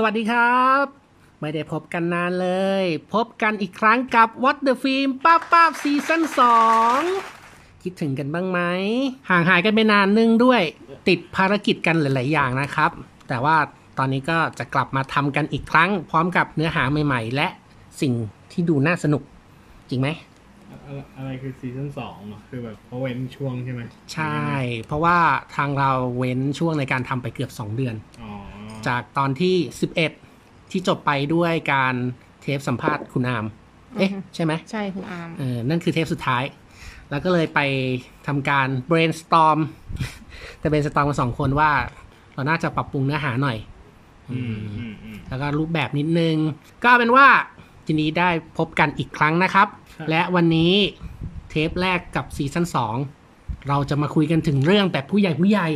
สวัสดีครับ ไม่ได้พบกันนานเลย พบกันอีกครั้งกับ What the Film ป้าป้าซีซั่น2คิดถึงกันบ้างไหม ห่างหายกันไปนานนึงด้วย ติดภารกิจกันหลาย ๆ อย่างนะครับ แต่ว่าตอนนี้ก็จะกลับมาทำกันอีกครั้ง พร้อมกับเนื้อหาใหม่ ๆ และสิ่งที่ดูน่าสนุก จริงไหม อะไรอะไรคือซีซั่นสองอะคือแบบเขาเว้นช่วงใช่ไหม ใช่ เพราะว่าทางเราเว้นช่วงในการทำไปเกือบ 2 เดือน อ๋อ จากตอนที่11ที่จบไปด้วยการเทปสัมภาษณ์คุณอาม เอ๊ะ ใช่ไหมใช่คุณอาร์มเออนั่นคือเทปสุดท้าย แล้วก็เลยไปทำการ brainstorm แต่ brainstorm มาสองคนว่าเราน่าจะปรับปรุงเนื้อหาหน่อยอืมอืมอืมแล้วก็รูปแบบนิดนึง ก็เอาเป็นว่าทีนี้ได้พบกันอีกครั้งนะครับครับและวันนี้เทปแรกกับซีซั่น2เราจะมาคุยกันถึงเรื่องแบบผู้ใหญ่ผู้ใหญ่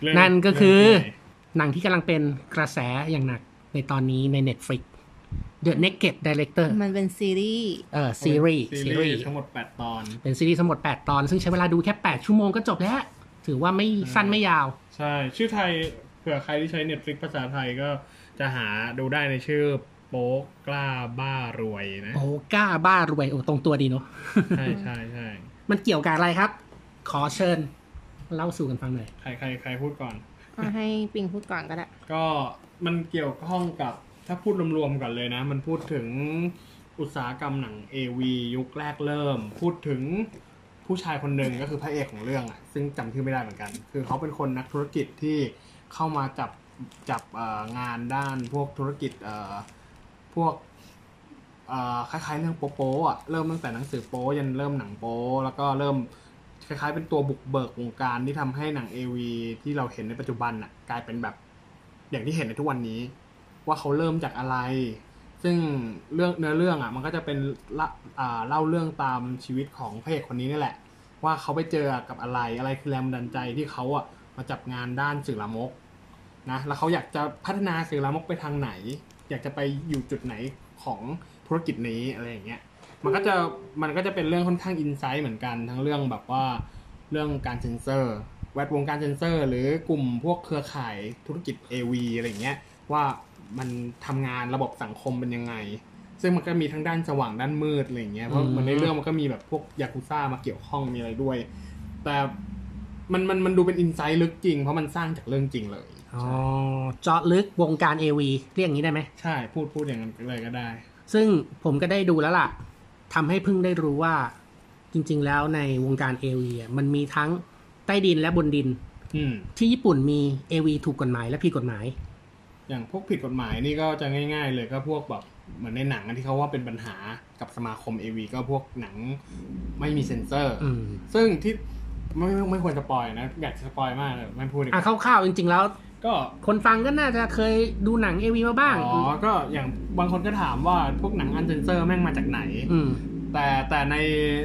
เรื่องนั่นก็คือเรื่องใหญ่หนังที่กำลังเป็นกระแสอย่างหนักในตอนนี้ใน Netflix The Naked Director มันเป็นซีรีส์ เออซีรีส์ซีรีส์ซีรีส์ทั้งหมดแปดตอน เป็นซีรีส์ทั้งหมด 8 ตอน ซึ่งใช้เวลาดูแค่ 8 ชั่วโมงก็จบแล้ว ถือว่าไม่สั้นไม่ยาว ใช่ ชื่อไทยเผื่อใครที่ใช้ Netflix ภาษาไทยก็จะหาดูได้ในชื่อโป๊กกล้าบ้ารวยนะโอ้กล้าบ้ารวย โอ้ตรงตัวดีเนาะ ใช่ใช่ใช่มันเกี่ยวกับอะไรครับ ขอเชิญ เล่าสู่กันฟังหน่อย ใครใครใครพูดก่อนเอาให้ปิงพูดก่อนก็ได้ ก็มันเกี่ยวข้องกับถ้าพูดรวมๆก่อนเลยนะ มันพูดถึงอุตสาหกรรมหนัง AV ยุคแรกเริ่ม พูดถึงผู้ชายคนหนึ่งก็คือพระเอกของเรื่องอะซึ่งจำชื่อไม่ได้เหมือนกัน คือเขาเป็นคนนักธุรกิจที่เข้ามาจับจับเอ่องานด้านพวกธุรกิจเอ่อพวกเอ่อคล้ายๆเรื่องโป๊ะๆอะเริ่มตั้งแต่หนังสือโป๊ยันเริ่มหนังโป๊แล้วก็เริ่ม คล้ายๆ เป็นตัวบุกเบิกวงการที่ทำให้หนัง AV ที่เราเห็นในปัจจุบันน่ะกลายเป็นแบบอย่างที่เห็นในทุกวันนี้ ว่าเขาเริ่มจากอะไร ซึ่งเรื่องเนื้อเรื่องอะ มันก็จะเป็นเล่าเรื่องตามชีวิตของพระเอกคนนี้นี่แหละ ว่าเขาไปเจอกับอะไรอะไรคือแรงบันดาลใจที่เขาอะมาจับงานด้านสื่อลามกนะแล้วเขาอยากจะพัฒนาสื่อลามกไปทางไหน อยากจะไปอยู่จุดไหนของธุรกิจนี้อะไรอย่างเงี้ย มันก็จะมันก็จะเป็นเรื่องค่อนข้างอินไซต์เหมือนกันทั้งเรื่องแบบว่าเรื่องการเซ็นเซอร์แวดวงการเซ็นเซอร์ หรือกลุ่มพวกเครือข่ายธุรกิจ AV อะไรอย่างเงี้ยว่ามันทำงานระบบสังคมเป็นยังไง ซึ่งมันก็มีทั้งด้านสว่างด้านมืดอะไรอย่างเงี้ยเพราะอืมมันในเรื่องมันก็มีแบบพวกยากุซ่ามาเกี่ยวข้องมีอะไรด้วย แต่มันมันมันดูเป็นอินไซต์ลึกจริงเพราะมันสร้างจากเรื่องจริงเลยอ๋อเจาะลึกวงการ AV เรียกอย่างนี้ได้ไหมใช่พูดพูดอย่างนั้นเลยก็ได้ ซึ่งผมก็ได้ดูแล้วล่ะ ทำให้เพิ่งได้รู้ว่าจริง ๆ แล้วในวงการ AV อะมันมีทั้งใต้ดินและบนดินอืมที่ญี่ปุ่นมี AV ถูกกฎหมายและผิดกฎหมาย อย่างพวกผิดกฎหมายนี่ก็จะง่าย ๆ เลยก็พวกแบบเหมือนในหนังอันที่เขาว่าเป็นปัญหากับสมาคม AV ก็พวกหนังไม่มีเซ็นเซอร์อืมซึ่งที่ไม่ไม่ไม่ควรจะปล่อยนะ อยากจะ spoil มากเลยไม่พูดดีกอะว่าคร่าวๆจริง ๆ แล้ว ก็คนฟังก็น่าจะเคยดูหนัง AV มาบ้าง อ๋อ ก็อย่างบางคนก็ถามว่าพวกหนัง uncensored แม่งมาจากไหนอืมแต่แต่ใน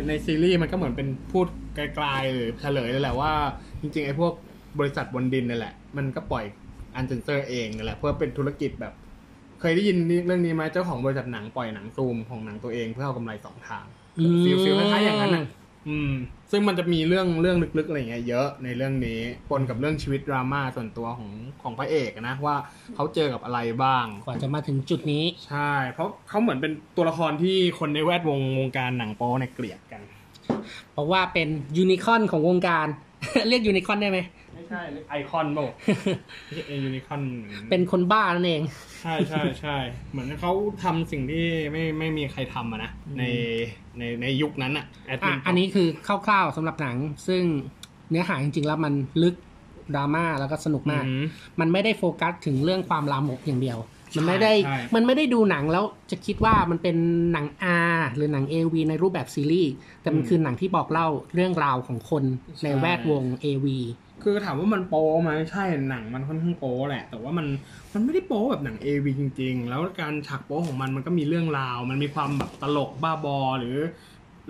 ในซีรีส์มันก็เหมือนเป็นพูดไกลๆหรือเฉลยเลยแหละว่า จริงๆ ไอ้พวกบริษัทบนดินนี่แหละ มันก็ปล่อย uncensored เองนั่นแหละ เพื่อเป็นธุรกิจแบบ เคยได้ยินเรื่องนี้ไหมเจ้าของบริษัทหนังปล่อยหนังซูมของหนังตัวเองเพื่อเอากำไรสองทางอืม feel feel คล้ายๆอย่างนั้นน่ะ อืม ซึ่งมันจะมีเรื่องเรื่องลึกๆอะไรเงี้ยเยอะในเรื่องนี้ปนกับเรื่องชีวิตดราม่าส่วนตัวของของพระเอกอะนะว่าเขาเจอกับอะไรบ้างกว่าจะมาถึงจุดนี้ ใช่ เพราะเขาเหมือนเป็นตัวละครที่คนในแวดวงวงการหนังโป๊เนี่ยเกลียดกัน เพราะว่าเป็นยูนิคอนของวงการ เรียกยูนิคอนได้ไหม ไม่ใช่ไอคอนโบไม่ใช่เอยูนิคอนเป็นคนบ้านั่นเอง ใช่ใช่ใช่เหมือนเขาทำสิ่งที่ไม่ไม่มีใครทำอะนะ ในในในยุคนั้นอะแอดมิอะอันนี้คือคร่าวๆสำหรับหนัง ซึ่งเนื้อหาจริงๆแล้วมันลึกดราม่าแล้วก็สนุกมากอืมมันไม่ได้โฟกัสถึงเรื่องความลามกอย่างเดียว มันไม่ได้ใช่มันไม่ได้ดูหนังแล้วจะคิดว่ามันเป็นหนัง R หรือหนัง AV ในรูปแบบซีรีส์ แต่มันคือหนังที่บอกเล่าเรื่องราวของคนในแวดวง AV คือถามว่ามันโป๊ไหมใช่หนังมันค่อนข้างโป๊แหละ แต่ว่ามันมันไม่ได้โป๊แบบหนัง AV จริง ๆ แล้วการฉากโป๊ของมันมันก็มีเรื่องราว มันมีความแบบตลกบ้าบอหรือ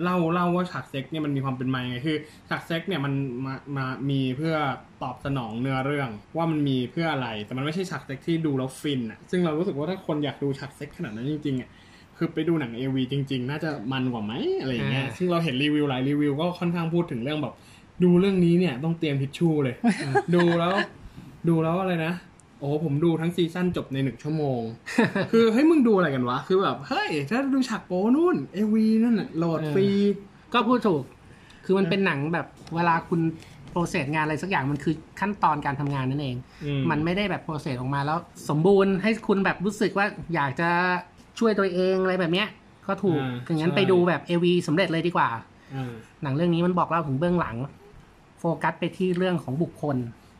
เล่าเล่าว่าฉากเซ็กเนี่ยมันมีความเป็นมายังไงคือฉากเซ็กเนี่ยมันมามามีเพื่อตอบสนองเนื้อเรื่องว่ามันมีเพื่ออะไร แต่มันไม่ใช่ฉากเซ็กที่ดูแล้วฟินอะซึ่งเรารู้สึกว่าถ้าคนอยากดูฉากเซ็กขนาดนั้นจริงๆอะคือไปดูหนัง AV จริง ๆ น่าจะมันกว่าไหมอะไรอย่างเงี้ยอ่าซึ่งเราเห็นรีวิวหลายรีวิวก็ค่อนข้างพูดถึงเรื่องแบบ ดูเรื่องนี้เนี่ยต้องเตรียมทิชชู่เลย ดูแล้ว ดูแล้วอะไรนะ โอ้โหผมดูทั้งซีซั่นจบในหนึ่งชั่วโมง คือเฮ้ยมึงดูอะไรกันวะ คือแบบ เฮ้ย ถ้าดูฉากโป๊นู่น AV นั่นน่ะโหลดเออฟรี ก็พูดถูก คือมันเป็นหนังแบบเวลาคุณ process งานอะไรสักอย่างมันคือขั้นตอนการทำงานนั่นเองอืมมันไม่ได้แบบ process ออกมาแล้วสมบูรณ์ให้คุณแบบรู้สึกว่าอยากจะช่วยตัวเองอะไรแบบเนี้ย ก็ถูกอ่าอย่างนั้นใช่ไปดูแบบเอวีสำเร็จเลยดีกว่าอ่าหนังเรื่องนี้มันบอกเล่าถึงเบื้องหลังโฟ กัสไปที่เรื่องของบุคคล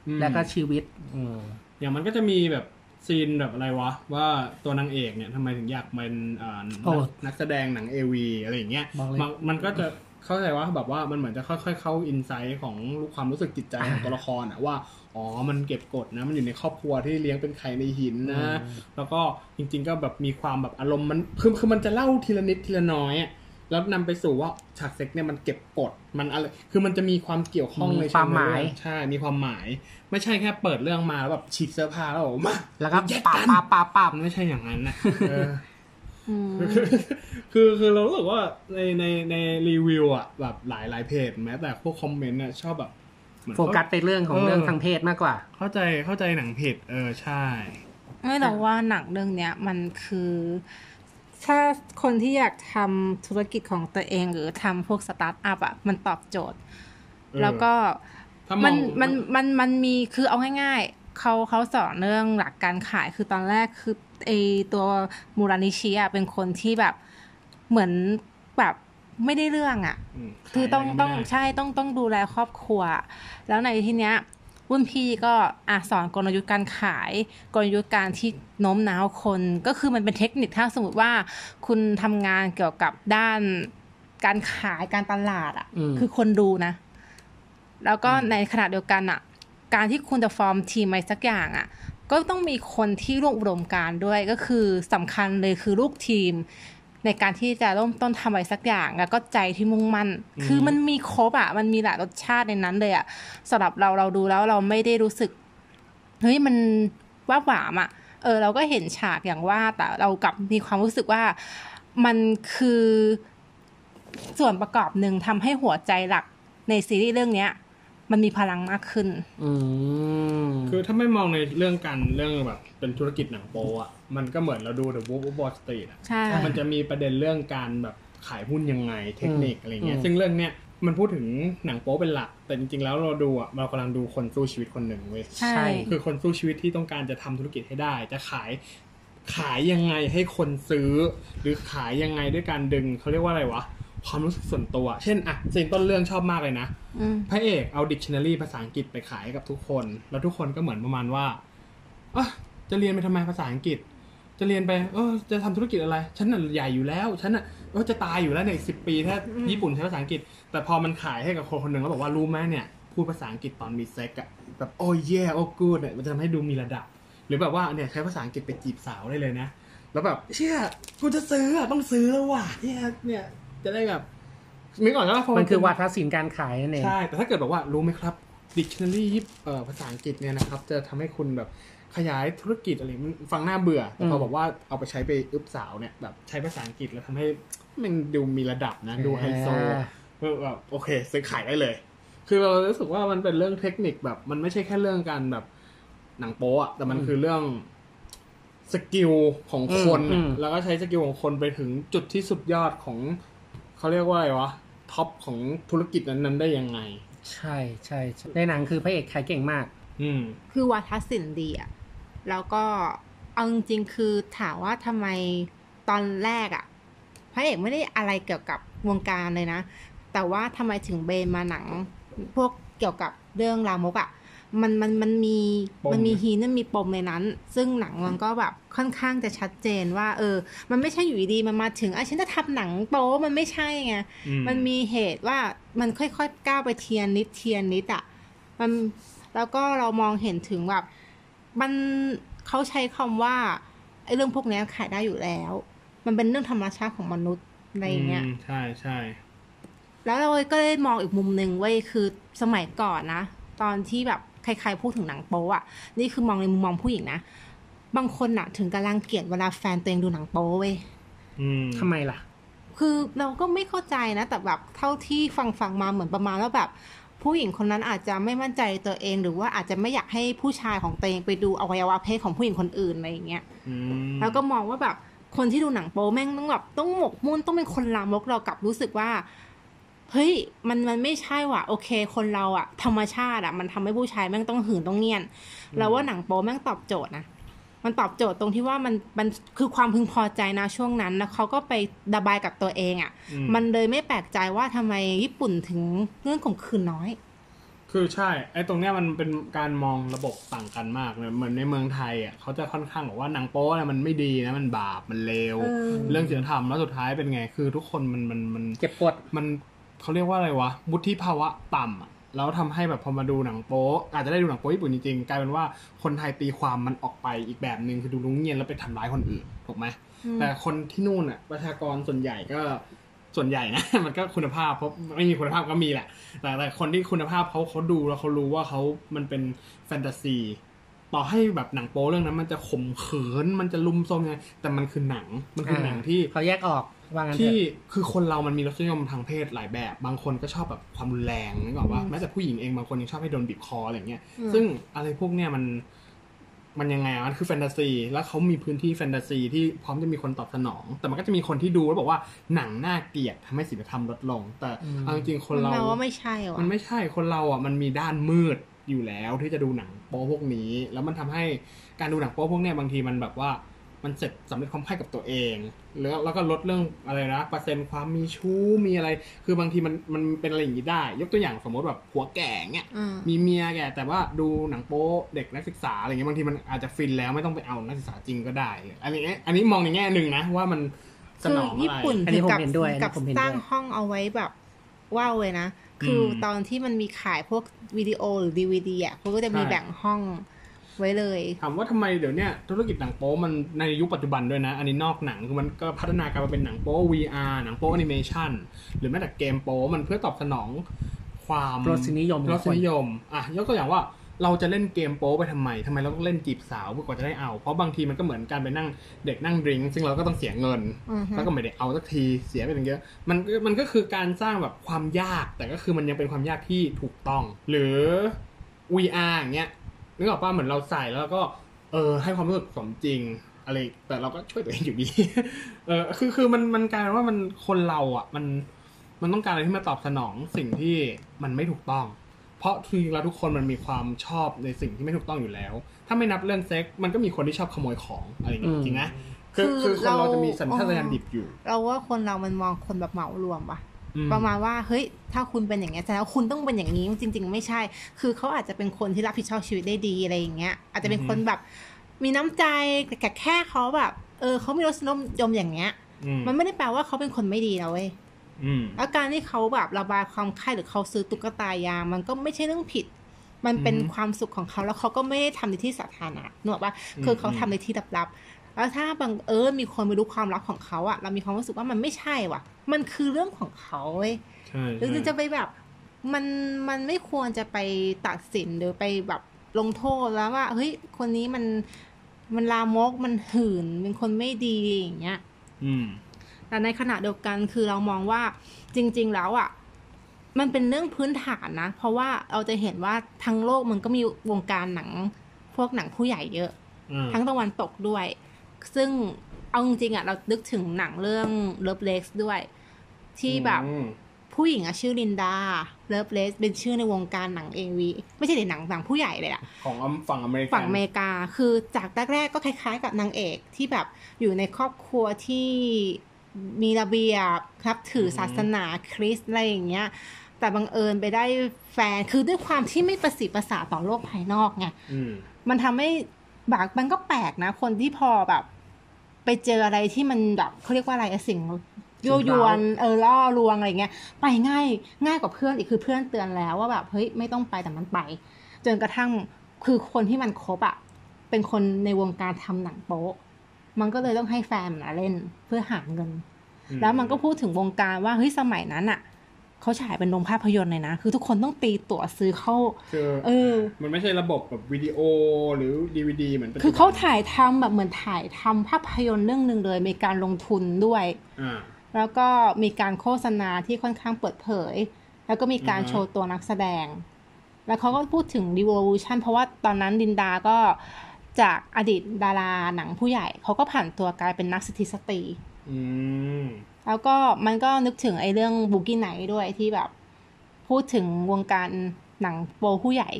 อืม แล้วก็ชีวิตอืมอย่างมันก็จะมีแบบซีนแบบอะไรวะ ว่าตัวนางเอกเนี่ยทำไมถึงอยากเป็นอ่าโอ้นักนักแสดงหนังเอวีอะไรอย่างเงี้ยบอกเลยมันมันก็จะเข้าใจว่าแบบว่ามันเหมือนจะค่อย ๆ เข้าอินไซต์ของความรู้สึกจิตใจของตัวละครอะว่าอ๋อมันเก็บกดนะ มันอยู่ในครอบครัวที่เลี้ยงเป็นไข่ในหินนะ แล้วก็จริง ๆ ก็แบบมีความแบบอารมณ์มันคือคือมันจะเล่าทีละนิดทีละน้อยอะ แล้วนำไปสู่ว่าฉากเซ็กเนี่ยมันเก็บกดมันอะไรคือมันจะมีความเกี่ยวข้องมีในความหมายเชิงเรื่องใช่มีความหมาย ไม่ใช่แค่เปิดเรื่องมาแล้วแบบฉีกเสื้อผ้าแล้วบอกมาแล้วก็แยกปากันปาปาปามันไม่ใช่อย่างนั้นนะเอออืมคือคือเรารู้สึกว่าในในในรีวิวอะแบบหลายหลายเพจแม้แต่พวกคอมเมนต์เนี่ยชอบแบบเหมือนโฟกัสไปเรื่องของเออเรื่องทางเพศมากกว่า เข้าใจเข้าใจหนังเพจเออใช่ไม่แต่ว่าหนังเรื่องเนี้ย มันคือ ถ้าคนที่อยากทำธุรกิจของตัวเองหรือทำพวกสตาร์ทอัพอะมันตอบโจทย์เออแล้วก็ถ้ามองมันมันมันมันมีคือเอาง่ายๆเขาเขาสอนเรื่องหลักการขายคือตอนแรกคือไอตัวมูรานิชิอะเป็นคนที่แบบเหมือนแบบไม่ได้เรื่องอะมคือต้องขายะไรต้องก็ไม่ได้ใช่ต้องต้องดูแลครอบครัว แล้วในที่เนี้ย รุ่นพี่ก็อะสอนกลยุทธ์การขาย กลยุทธ์การที่โน้มน้าวคน ก็คือมันเป็นเทคนิคถ้าสมมติว่า คุณทำงานเกี่ยวกับด้านการขายการตลาดอะอืมคือคนดูนะ แล้วก็ในขณะเดียวกันอะ การที่คุณจะฟอร์มทีมอะไรสักอย่างอะ ก็ต้องมีคนที่ร่วมอุดมการณ์ด้วยก็คือสำคัญเลยคือลูกทีม ในการที่จะเริ่มต้นทำอะไรสักอย่าง แล้วก็ใจที่มุ่งมั่น คือมันมีครบอะ มันมีหลายรสชาติในนั้นเลยอะสำหรับเราเราดูแล้วเราไม่ได้รู้สึกเฮ้ยมันว่าหวามอะ เออ เราก็เห็นฉากอย่างว่า แต่เรากลับมีความรู้สึกว่ามันคือส่วนประกอบหนึ่งทำให้หัวใจหลักในซีรีส์เรื่องเนี้ย มันมีพลังมากขึ้น อืมคือถ้าไม่มองในเรื่องการเรื่องแบบ เป็นธุรกิจหนังโป๊อะ มันก็เหมือนเราดู The Wolf of Wall Street อะ ใช่ มันจะมีประเด็นเรื่องการแบบขายหุ้นยังไงเทคนิคอะไรเงี้ยอืมซึ่งเรื่องเนี้ยมันพูดถึงหนังโป๊เป็นหลัก แต่จริงๆ แล้วเราดูอะเรากำลังดูคนสู้ชีวิตคนหนึ่งเว้ย ใช่ คือคนสู้ชีวิตที่ต้องการจะทำธุรกิจให้ได้ จะขายขายยังไงให้คนซื้อ หรือขายยังไงด้วยการดึงเขาเรียกว่าอะไรวะ ความรู้สึกส่วนตัว เช่นอะ scene ต้นเรื่องชอบมากเลยนะอืมพระเอกเอาดิกชันนารีภาษาอังกฤษไปขายให้กับทุกคน แล้วทุกคนก็เหมือนประมาณว่าอะจะเรียนไปทำไมภาษาอังกฤษ จะเรียนไป เออ จะทำธุรกิจอะไร ฉันน่ะใหญ่อยู่แล้ว ฉันน่ะเออจะตายอยู่แล้วในอีกสิบปีถ้าญี่ปุ่นใช้ภาษาอังกฤษ แต่พอมันขายให้กับคนคนหนึ่งแล้วบอกว่ารู้ไหมเนี่ย พูดภาษาอังกฤษตอนมีเซ็กอะแบบโอ้ยแย่โอ้กูดเนี่ยมันจะทำให้ดูมีระดับ หรือแบบว่าเนี่ยใช้ภาษาอังกฤษไปจีบสาวได้เลยนะ แล้วแบบเชี่ยกูจะซื้ออะต้องซื้อแล้วว่ะเนี่ยเนี่ย จะได้แบบนึกออกแล้วพอมันคือเป็วาทศิลป์การขายนั่นเองใช่แต่ถ้าเกิดบอกว่ารู้ไหมครับ dictionary เอ่อภาษาอังกฤษเนี่ยนะครับ จะทำให้คุณแบบขยายธุรกิจอะไรมันฟังน่าเบื่อแต่พออืมบอกว่าเอาไปใช้ไปอึบสาวเนี่ยแบบใช้ภาษาอังกฤษแล้วทำให้มันดูมีระดับนะดูไฮโซอ่าเออแบบโอเค ซื้อขายได้เลย คือเรารู้สึกว่ามันเป็นเรื่องเทคนิคแบบ มันไม่ใช่แค่เรื่องการแบบหนังโป๊อะแต่มันคือเรื่อง skill ของคนอือะมแล้วก็ใช้ skill ของคนไปถึงจุดที่สุดยอดของ เขาเรียกว่าอะไรวะ topของธุรกิจนั้นๆได้ยังไง ใช่ใช่ใช่ในหนังคือพระเอกขายเก่งมาก อืมคือวาทศิลป์ดีอะแล้วก็เอาจริงๆคือถามว่าทำไมตอนแรกอะพระเอกไม่ได้อะไรเกี่ยวกับวงการเลยนะ แต่ว่าทำไมถึงเบนมาหนัง พวกเกี่ยวกับเรื่องรามกอะ มันมันมันมีปมมันมีฮีนมันมีปมในนั้น ซึ่งหนังมันก็แบบค่อนข้างจะชัดเจนว่า เออ มันไม่ใช่อยู่ดีๆมันมาถึงอะฉันจะทำหนังโป๊มันไม่ใช่ไงอืมันมีเหตุว่ามันค่อยๆก้าวไปเทียนนิดเทียนนิดอะ่ะมันแล้วก็เรามองเห็นถึงแบบมันเขาใช้คำว่าไอ้เรื่องพวกเนี้ยขายได้อยู่แล้ว มันเป็นเรื่องธรรมชาติของมนุษย์อะไรอย่างเงี้ยมใช่ใช่แล้วเราก็ได้มองอีกมุมหนึ่งเว้ยคือสมัยก่อนนะ ตอนที่แบบ ใครๆพูดถึงหนังโป๊อะนี่คือมองในมุมมองผู้หญิงนะบางคนอะถึงกำลังเกลียดเวลาแฟนตัวเองดูหนังโป๊เว้ยอืมทำไมล่ะ คือเราก็ไม่เข้าใจนะ แต่แบบเท่าที่ฟังฟังมาเหมือนประมาณว่าแบบ ผู้หญิงคนนั้นอาจจะไม่มั่นใจตัวเอง หรือว่าอาจจะไม่อยากให้ผู้ชายของตัวเองไปดูอวัยวะเพศของผู้หญิงคนอื่นอะไรอย่างเงี้ยอืมแล้วก็มองว่าแบบคนที่ดูหนังโป๊แม่งต้องแบบต้องหมกมุ่นต้องเป็นคนลามกเรากลับรู้สึกว่า เฮ้ยมันมันไม่ใช่ว่ะ โอเค คนเราอะธรรมชาติอะมันทำให้ผู้ชายแม่งต้องหืนต้องเงียนแล้วว่าหนังโป๊แม่งตอบโจทย์นะมันตอบโจทย์ตรงที่ว่ามันมันคือความพึงพอใจนะช่วงนั้นแล้วเขาก็ไประบายกับตัวเองอะอืมมันเลยไม่แปลกใจว่าทำไมญี่ปุ่นถึงเรื่องข่มขืนน้อย คือใช่ไอ้ตรงเนี้ยมันเป็นการมองระบบต่างกันมากเลยเหมือนในเมืองไทยอะเขาจะค่อนข้างบอกว่าหนังโป๊เนี่ยมันไม่ดีนะมันบาปมันเลวเออเรื่องศีลธรรมแล้วสุดท้ายเป็นไง คือทุกคนมันมันมันเก็บกดมัน เขาเรียกว่าอะไรวะวุฒิภาวะต่ำอะแล้วทำให้แบบพอมาดูหนังโป๊อาจจะได้ดูหนังโป๊ญี่ปุ่นจริงๆกลายเป็นว่าคนไทยตีความมันออกไปอีกแบบหนึ่งคือดูลุงเงียนแล้วไปทำร้ายคนอื่นถูกไหมแต่คนที่นู่นอะประชากรส่วนใหญ่ก็ส่วนใหญ่นะมันก็คุณภาพเพราะไม่มีคุณภาพก็มีแหละ แต่แต่คนที่คุณภาพเขาเขาดูแล้วเขารู้ว่าเขามันเป็นแฟนตาซีต่อให้แบบหนังโป๊เรื่องนั้น มันจะข่มขืนมันจะลุมโซมไงแต่มันคือหนังมันคือหนังที่เขาแยกออก ว่างั้นเถที่อะคือคนเรามันมีรสนิยมทางเพศหลายแบบ บางคนก็ชอบแบบความรุนแรงนึกออกว่าแม้แต่ผู้หญิงเองบางคนยังชอบให้โดนบีบคออะไรเงี้ยอืมซึ่งอะไรพวกเนี้ยมันมันยังไงอะมันคือแฟนตาซี แล้วเขามีพื้นที่แฟนตาซีที่พร้อมจะมีคนตอบสนอง แต่มันก็จะมีคนที่ดูแล้วบอกว่าหนังน่าเกลียดทำให้ศีลธรรมลดลง แต่เอาจริงๆคนเราแปลว่าไม่ใช่หรอมันไม่ใช่คนเราอะมันมีด้านมืดอยู่แล้วที่จะดูหนังโป๊พวกนี้ แล้วมันทำให้การดูหนังโป๊พวกเนี้ยบางทีมันแบบว่า มันเสร็จสำเร็จความใคร่กับตัวเอง แล้วแล้วก็ลดเรื่องอะไรนะเปอร์เซ็นต์ความมีชู้มีอะไร คือบางทีมันมันเป็นอะไรอย่างนี้ได้ ยกตัวอย่างสมมติแบบผัวแก่เงี้ยอืมมีเมียแก่แต่ว่าดูหนังโป๊เด็กนักศึกษาอะไรเงี้ยบางทีมันอาจจะฟินแล้วไม่ต้องไปเอานักศึกษาจริงก็ได้อะไรเงี้ยอันนี้มองในแง่หนึ่งนะว่ามันสคือนองอะไรญี่ปุ่นอันนี้ถึงผมกับเห็นด้วยกับอันนี้ผมเห็นด้วยสร้างห้องเอาไว้แบบว้าวเลยนะ คืออมตอนที่มันมีขายพวกวิดีโอหรือดีวดีอะเขาก็จะมีใช่แบ่งห้อง ไว้เลย ถามว่าทำไมเดี๋ยวเนี้ยธุรกิจหนังโป๊มันในยุคปัจจุบันด้วยนะ อันนี้นอกหนังคือมันก็พัฒนาการมาเป็นหนังโป๊ VR หนังโป๊แอนิเมชันหรือแม้แต่เกมโป๊มันเพื่อตอบสนองความรสนิยมของรสนิยมอะยกตัวอย่างว่าเราจะเล่นเกมโป๊ไปทำไมทำไมเราต้องเล่นจีบสาวเพื่อกว่าจะได้เอา เพราะบางทีมันก็เหมือนการไปนั่งเด็กนั่งดริงก์ซึ่งเราก็ต้องเสียเงินอือฮึแล้วก็ไม่ได้เอาสักทีเสียไปถึงเยอะมันมันก็คือการสร้างแบบความยาก แต่ก็คือมันยังเป็นความยากที่ถูกต้อง หรือ VR อย่างเงี้ย นึกออกป่ะเหมือนเราใส่แล้วเราก็ เออ ให้ความรู้สึกสมจริงอะไร แต่เราก็ช่วยตัวเองอยู่ดี เออ คือคือมันมันกลายเป็นว่ามันคนเราอะ มันมันต้องการอะไรที่มาตอบสนองสิ่งที่มันไม่ถูกต้อง เพราะทีเราทุกคนมันมีความชอบในสิ่งที่ไม่ถูกต้องอยู่แล้ว ถ้าไม่นับเรื่องเซ็กมันก็มีคนที่ชอบขโมยของอะไรอย่างเงี้ยจริงนะคือคือคือคนเราเราจะมีสัญชาตญาณดิบอยู่ เราว่าคนเรามันมองคนแบบเหมารวมปะอื ประมาณว่าเฮ้ยถ้าคุณเป็นอย่างเงี้ยแสดงว่าคุณต้องเป็นอย่างนี้จริง ๆ ไม่ใช่ คือเขาอาจจะเป็นคนที่รับผิดชอบชีวิตได้ดีอะไรอย่างเงี้ย อาจจะเป็นคนแบบมีน้ำใจแต่แค่เขาแบบ เออเขามีรสนิยมอย่างเงี้ยอืมมันไม่ได้แปลว่าเขาเป็นคนไม่ดีนะเว้ยอืมแล้วการที่เขาแบบระบายความใคร่หรือเขาซื้อตุ๊กตายางมันก็ไม่ใช่เรื่องผิด มันเป็นอืมความสุขของเขาแล้วเขาก็ไม่ได้ทำในที่สาธารณะนึกออกปะอืมคือเขาทำในที่ลับๆ แล้วถ้าบังเอิญมีคนไปรู้ความลับของเขาอะเรามีความรู้สึกว่ามันไม่ใช่ว่ะ มันคือเรื่องของเขาเว้ยใช่หรือใช่จะไปแบบมันมันไม่ควรจะไปตัดสินหรือไปแบบลงโทษแล้วว่าเฮ้ยคนนี้มันมันลามกมันหื่นเป็นคนไม่ดีอย่างเงี้ย อืม แต่ในขณะเดียวกันคือเรามองว่าจริง ๆ แล้วอะ มันเป็นเรื่องพื้นฐานนะ เพราะว่าเราจะเห็นว่าทั้งโลกมันก็มีวงการหนัง พวกหนังผู้ใหญ่เยอะอืมทั้งตะวันตกด้วย ซึ่งเอาจริงๆอะเรานึกถึงหนังเรื่อง Love l e x ด้วย ที่แบบอืมผู้หญิงอะชื่อลินดา Love l e x เป็นชื่อในวงการหนังเอวีไม่ใช่ในหนังหนังผู้ใหญ่เลยอะของฝั่งอเมริกันฝั่งอเมริกาคือจากแรกๆก็คล้ายๆ กับนางเอกที่แบบอยู่ในครอบครัวที่มีระเบียบครับถือศาสนาคริสต์อะไรอย่างเงี้ย แต่บังเอิญไปได้แฟนคือด้วยความที่ไม่ประสีภาษาต่อโลกภายนอกไงอืมมันทำให้บากมันก็แปลกนะ คนที่พอแบบ ไปเจออะไรที่มันแบบเขาเรียกว่าอะไรอะสิ่งยั่วยวนเออล่อลวงอะไรเงี้ยไปง่ายง่ายกว่าเพื่อนอีกคือเพื่อนเตือนแล้วว่าแบบเฮ้ยไม่ต้องไปแต่มันไป จนกระทั่งคือคนที่มันคบอะเป็นคนในวงการทำหนังโป๊ะ มันก็เลยต้องให้แฟนมันเล่นเพื่อหาเงิน แล้วมันก็พูดถึงวงการว่าเฮ้ยสมัยนั้นอะ เขาฉายเป็นโรงภาพยนตร์เลยนะ คือทุกคนต้องตีตั๋วซื้อเข้าคือเออ มันไม่ใช่ระบบแบบวิดีโอหรือดีวดีเหมือนปัจจุบันคือเขาถ่ายทำแบบเหมือนถ่ายทำภาพยนตร์เรื่องหนึ่งเลย มีการลงทุนด้วยอ่าแล้วก็มีการโฆษณาที่ค่อนข้างเปิดเผย แล้วก็มีการอือฮะโชว์ตัวนักแสดง แล้วเขาก็พูดถึง devolution เพราะว่าตอนนั้นลินดาก็จากอดีตดาราหนังผู้ใหญ่ เขาก็ผ่านตัวกลายเป็นนักสิทธิสตรีอืม แล้วก็มันก็นึกถึงไอ้เรื่องบุกี้ไนด้วยที่แบบ พูดถึงวงการหนังโปผู้ใหญ่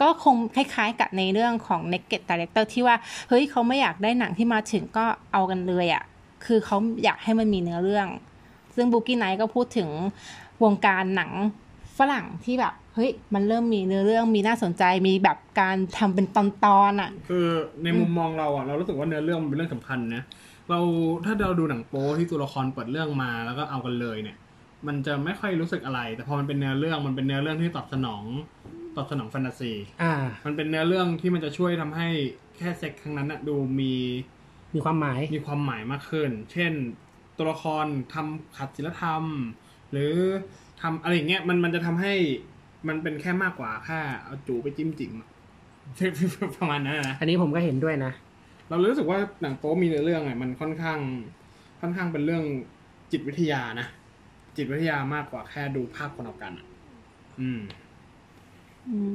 ก็คงคล้ายๆกับในเรื่องของ Naked Director ที่ว่า เฮ้ยเขาไม่อยากได้หนังที่มาถึงก็เอากันเลยอะ่ะ คือเขาอยากให้มันมีเนื้อเรื่อง ซึ่งบุกี้ไนก็พูดถึงวงการหนังฝรั่งที่แบบเฮ้ยมันเริ่มมีเนื้อเรื่องมีน่าสนใจมีแบบการทำเป็นตอนๆอะ คือในมุมมองเราอะเรารู้สึกว่าเนื้อเรื่องเป็นเรื่องสำคัญนะ เราถ้าเราดูหนังโป๊ที่ตัวละครเปิดเรื่องมาแล้วก็เอากันเลยเนี่ย มันจะไม่ค่อยรู้สึกอะไร แต่พอมันเป็นเนื้อเรื่องมันเป็นเนื้อเรื่องที่ตอบสนองตอบสนองแฟนตาซีอ่า มันเป็นเนื้อเรื่องที่มันจะช่วยทำให้แค่เซ็กครั้งนั้นอะดูมีมีความหมายมีความหมายมากขึ้น เช่น ตัวละครทำขัดศีลธรรม หรือทำอะไรอย่างเงี้ยมันมันจะทำให้มันเป็นแค่มากกว่าแค่เอาจูไปจิ้มจิ๋มอะประมาณนั้นนะอันนี้ผมก็เห็นด้วยนะ เรารู้สึกว่าหนังโป๊มีเนื้อเรื่องอะมันค่อนข้าง ค่อนข้างเป็นเรื่องจิตวิทยานะจิตวิทยามากกว่าแค่ดูภาพคนออกกันอะอืม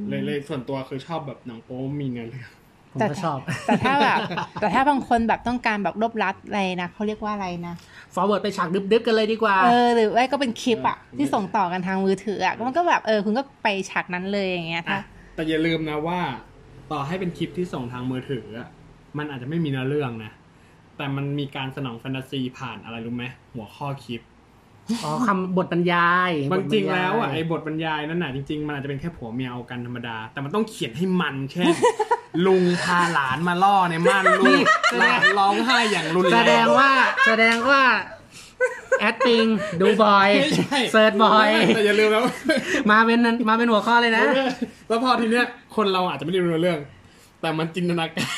เลยเลยส่วนตัวคือชอบแบบหนังโป๊มีเนื้อเรื่องผมแต่ก็ชอบ แต่ถ้าแบบแต่ถ้าบางคนแบบต้องการแบบรวบรัดอะไรนะเขาเรียกว่าอะไรนะ forward ไปฉากดึบๆกันเลยดีกว่า เออหรือว่าก็เป็นคลิปอะเออที่ส่งต่อกันทางมือถืออะมันก็แบบเออคุณก็ไปฉากนั้นเลยอย่างเงี้ยถ้าอะแต่อย่าลืมนะว่า ต่อให้เป็นคลิปที่ส่งทางมือถืออะ มันอาจจะไม่มีเนื้อเรื่องนะ แต่มันมีการสนองแฟนตาซีผ่านอะไรรู้ไหมหัวข้อคลิปอ๋อคำบทบรรยายมันบทบจยริงแล้วอะไอ้บทบรรยายนั่นน่ะจริงๆ มันอาจจะเป็นแค่ผัวเมียเอากันธรรมดา แต่มันต้องเขียนให้มันเช่น ลุงพาหลานมาล่อในม่านลูกหลานร้องไห้อย่างรุนแรงแสดงว่าแสดงว่า acting ดูบ่อยไม่ใช่เสิร์ชบ่อยแต่อย่าลืมนะมาเป็นมาเป็นหัวข้อเลยนะ แล้วพอทีเนี้ยคนเราอาจจะไม่ได้รู้เรื่อง แต่มันจินตนาการ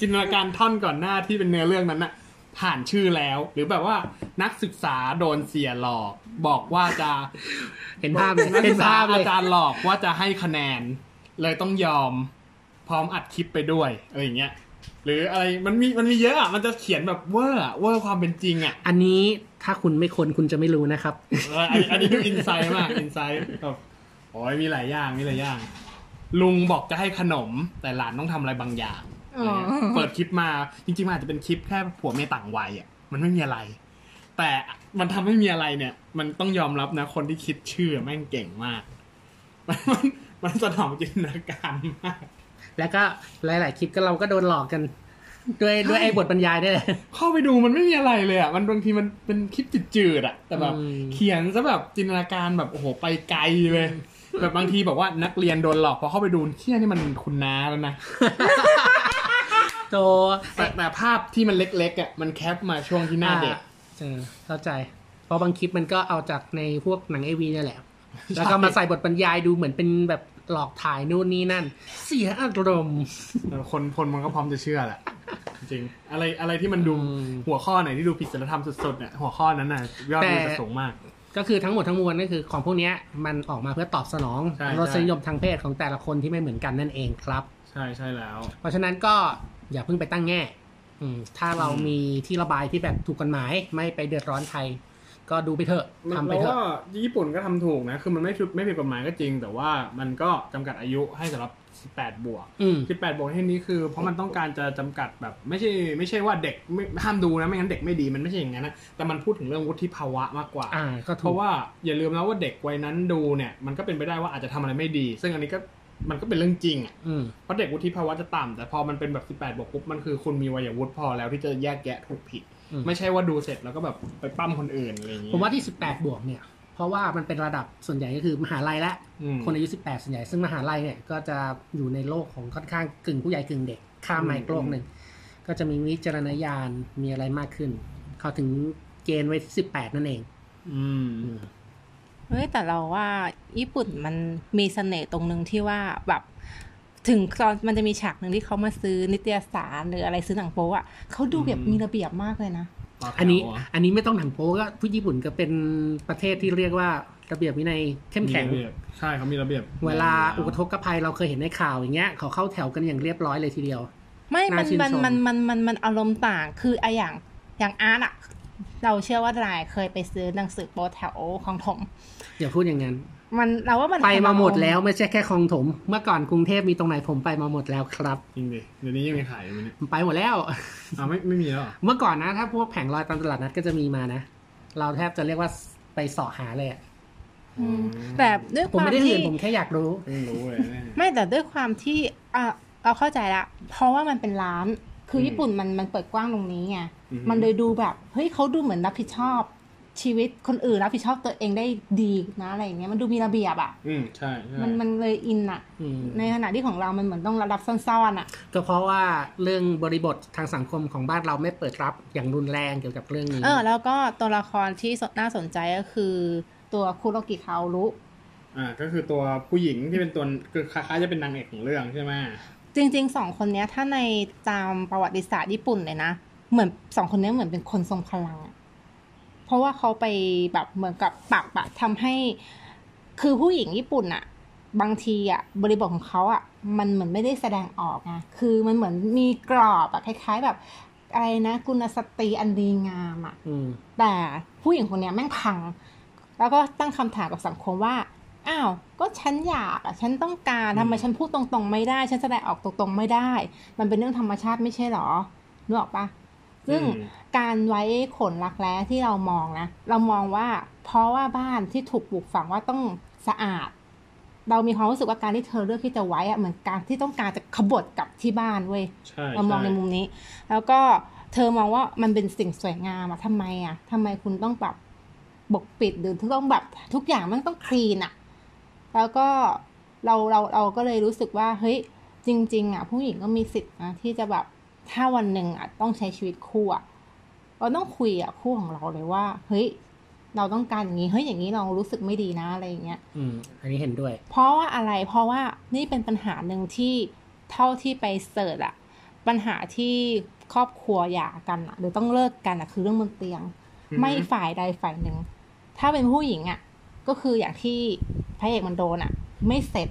จินตนาการท่อนก่อนหน้าที่เป็นเนื้อเรื่องนั้นน่ะ ผ่านชื่อแล้ว หรือแบบว่านักศึกษาโดนเสียหลอก บอกว่าจะเห็นภาพเลยนักเห็ศึนกษาภาพเลอายจารย์หลอกว่าจะให้คะแนน เลยต้องยอม พร้อมอัดคลิปไปด้วยอะไรอย่างเงี้ยหรืออะไรมันมีมันมีเยอะอะมันจะเขียนแบบเวอร์อะเวอร์ความเป็นจริงอะ อันนี้ถ้าคุณไม่คนคุณจะไม่รู้นะครับเอออันอันนี้ดูอินไซด์มากอินไซด์แบบโอ้ยมีหลายอย่างมีหลายอย่าง ลุงบอกจะให้ขนม แต่หลานต้องทำอะไรบางอย่างอะไรเงี้ยอ๋อเปิดคลิปมาจริงๆมันอาจจะเป็นคลิปแค่ผัวเมียต่างวัยอะมันไม่มีอะไร แต่มันทำให้มีอะไรเนี่ย มันต้องยอมรับนะ คนที่คิดชื่อแม่งเก่งมาก มันมันมันสนองจินตนาการมากแล้วก็หลาย ๆ คลิปก็เราก็โดนหลอกกันด้วยด้วยไอ้บทบรรยายได้เลยเข้าไปดูมันไม่มีอะไรเลยอะมันบางทีมันเป็นคลิปจืดๆอะ แต่แบบอืมเขียนซะแบบจินตนาการแบบโอ้โหไปไกลเลย แบบบางทีแบบว่านักเรียนโดนหลอกพอเข้าไปดูเที่ยนี่มันคุณน้าแล้วนะโตแต่แต่ภาพที่มันเล็กๆอะมันแคปมาช่วงที่หน้าเด็กเออเข้าใจ เพราะบางคลิปมันก็เอาจากในพวกหนังเอวีนี่ยแหละ แล้วก็มาใส่บทบรรยายดูเหมือนเป็นแบบหลอกถ่ายนู่นนี่นั่น เสียอารมณ์เออคนคนมันก็พร้อมจะเชื่อแหละจริงๆอะไรอะไรที่มันดูอืมหัวข้อไหนที่ดูผิดศีลธรรมสุดๆเนี่ยหัวข้อนั้นน่ะยอดวิวแต่จะสูงมาก ก็คือทั้งหมดทั้งมวลก็คือของพวกเนี้ยมันออกมาเพื่อตอบสนองใช่รสใช่นิยมทางเพศของแต่ละคนที่ไม่เหมือนกันนั่นเองครับ ใช่ใช่แล้ว เพราะฉะนั้นก็อย่าเพิ่งไปตั้งแง่ อืม ถ้าเราอืมมีที่ระบายที่แบบถูกกฎหมาย ไม่ไปเดือดร้อนใครก็ดูไปเถอะทำไปเราเถอะ ว่าญี่ปุ่นก็ทำถูกนะ คือมันไม่ผิดไม่ผิดกฎหมายก็จริง แต่ว่ามันก็จำกัดอายุให้สำหรับ 18 บวกอืม18 บวกที่นี้คือ เพราะมันต้องการจะจำกัดแบบไม่ใช่ไม่ใช่ว่าเด็กไม่ห้ามดูนะไม่งั้นเด็กไม่ดีมันไม่ใช่อย่างนั้นนะแต่มันพูดถึงเรื่องวุฒิภาวะมากกว่าอ่าก็เพถูกราะว่าอย่าลืมนะว่าเด็กวัยนั้นดูเนี่ยมันก็เป็นไปได้ว่าอาจจะทำอะไรไม่ดี ซึ่งอันนี้ก็มันก็เป็นเรื่องจริงอะอืมเพราะเด็กวุฒิภาวะจะต่ำแต่พอมันเป็นแบบ 18 บวกปุ๊บมันคือคุณมีวัยวุฒิพอแล้วที่จะแยกแยะถูกผิดอืมไม่ใช่ว่าดูเสร็จแล้วก็แบบไปปั้มคนอื่นอะไรอย่างเงี้ยผมว่าที่ 18 บวกเนี่ย เพราะว่ามันเป็นระดับส่วนใหญ่ก็คือมหาลัยและอืมคนอายุ 18 ส่วนใหญ่ ซึ่งมหาลัยเนี่ยก็จะอยู่ในโลกของค่อนข้างกึ่งผู้ใหญ่กึ่งเด็ก ข้ามมาอีกโลกหนึ่ง ก็จะมีวิจารณญาณมีอะไรมากขึ้น เขาถึงเกณฑ์ไว้ที่18 นั่นเองอืมอืมเฮ้ยแต่เราว่าญี่ปุ่นมันมีเสน่ห์ตรงนึงที่ว่าแบบถึงตอนมันจะมีฉากหนึ่งที่เขามาซื้อนิตยสารหรืออะไรซื้อหนังโป๊อะเขาดูแบบอืมมีระเบียบมากเลยนะ อันนี้อันนี้ไม่ต้องหนังโป๊ก็ผู้ญี่ปุ่นก็เป็นประเทศที่เรียกว่าระเบียบวินัยเข้มแข็งมีระเบียบใช่เขามีระเบียบ เวลาอุกทกภัยเราเคยเห็นในข่าวอย่างเงี้ยเขาเข้าแถวกันอย่างเรียบร้อยเลยทีเดียว ไม่มันน่าชื่นมันชมมันมันมันมันอารมณ์ต่างคือไอะอย่างอย่างอาร์ตอะ เราเชื่อว่าดรายเคยไปซื้อหนังสือโป๊แถวของถมอย่าพูดอย่างนั้น มันเราว่ามันไปมาหมดทำแล้วไม่ใช่แค่คลองถม เมื่อก่อนกรุงเทพมีตรงไหนผมไปมาหมดแล้วครับจริงดิเดี๋ยวนี้ยังมีขายอยู่ไหมเนี่ยไปหมดแล้วอ้าวไม่ไม่มีแล้วเหรอเมื่อก่อนนะถ้าพวกแผงลอยตามตลาดนัดก็จะมีมานะเราแทบจะเรียกว่าไปเสาะหาเลยอะอืมแต่ด้วยคผมวามไม่ได้ที่เรียนผมแค่อยากรู้เพิ่งรู้เลยเนี่ยไม่แต่ด้วยความที่อะเราเข้าใจละเพราะว่ามันเป็นร้าน คืออมญี่ปุ่นมันมันเปิดกว้างตรงนี้ไงอือฮึ มันเลยดูแบบเฮ้ยเขาดูเหมือนรับผิดชอบชีวิตคนอื่นรับผิดชอบตัวเองได้ดีนะอะไรอย่างเงี้ยมันดูมีระเบียบอะ อืมใช่ใช่มันมันเลยอินอะอืมในขณะที่ของเรามันเหมือนต้องระดับซ่อนๆอะ ก็เพราะว่าเรื่องบริบททางสังคมของบ้านเราไม่เปิดรับอย่างรุนแรงเกี่ยวกับเรื่องนี้ เออ แล้วก็ตัวละครที่น่าสนใจก็คือตัวคุโรกิคาโรุอ่าก็คือตัวผู้หญิงที่เป็นตัวคือคล้ายๆจะเป็นนางเอกของเรื่องใช่ไหมจริงๆสองคนเนี้ยถ้าในตามประวัติศาสตร์ญี่ปุ่นเลยนะ เหมือนสองคนเนี้ยเหมือนเป็นคนทรงพลังอะเพราะว่าเขาไปแบบเหมือนกับปรับอะทำให้ คือผู้หญิงญี่ปุ่นอะบางทีอะบริบทของเขาอะมันเหมือนไม่ได้แสดงออกไงคือมันเหมือนมีกรอบอะคล้ายๆแบบอะไรนะกุณสตรีอันดีงามอะอืมแต่ผู้หญิงคนเนี้ยแม่งพัง แล้วก็ตั้งคำถามกับสังคมว่าอ้าว ก็ฉันอยากอะ ฉันต้องการทำไมฉันพูดตรงๆ ไม่ได้ ฉันแสดงออกตรงๆ ไม่ได้ มันเป็นเรื่องธรรมชาติไม่ใช่หรอนึกออกปะ ซึ่งอืมการไว้ขนรักแร้ที่เรามองนะ เรามองว่าเพราะว่าบ้านที่ถูกปลูกฝังว่าต้องสะอาด เรามีความรู้สึกว่าการที่เธอเลือกที่จะไว้อะเหมือนการที่ต้องการจะขบฏกลับที่บ้านเว้ยใช่เรามองในมุมนี้ แล้วก็เธอมองว่ามันเป็นสิ่งสวยงามอะทำไมอะทำไมคุณต้องแบบบกปิดหรือต้องแบบทุกอย่างมันต้องคลีนอะแล้วก็เราเราเราก็เลยรู้สึกว่าเฮ้ยจริง ๆอะผู้หญิงก็มีสิทธิ์นะที่จะแบบ ถ้าวันหนึ่งอะต้องใช้ชีวิตคู่อะเราต้องคุยอะคู่ของเราเลยว่า เฮ้ย เราต้องการอย่างนี้เฮ้ยอย่างนี้เรารู้สึกไม่ดีนะอะไรอย่างเงี้ยอืม อันนี้เห็นด้วย เพราะว่าอะไรเพราะว่านี่เป็นปัญหาหนึ่งที่เท่าที่ไปเสิร์ชอะปัญหาที่ครอบครัวหย่ากันอะหรือต้องเลิกกันอะคือเรื่องบนเตียงอือฮึไม่ฝ่ายใดฝ่ายหนึ่งถ้าเป็นผู้หญิงอะก็คืออย่างที่พระเอกมันโดนอะไม่เสร็จ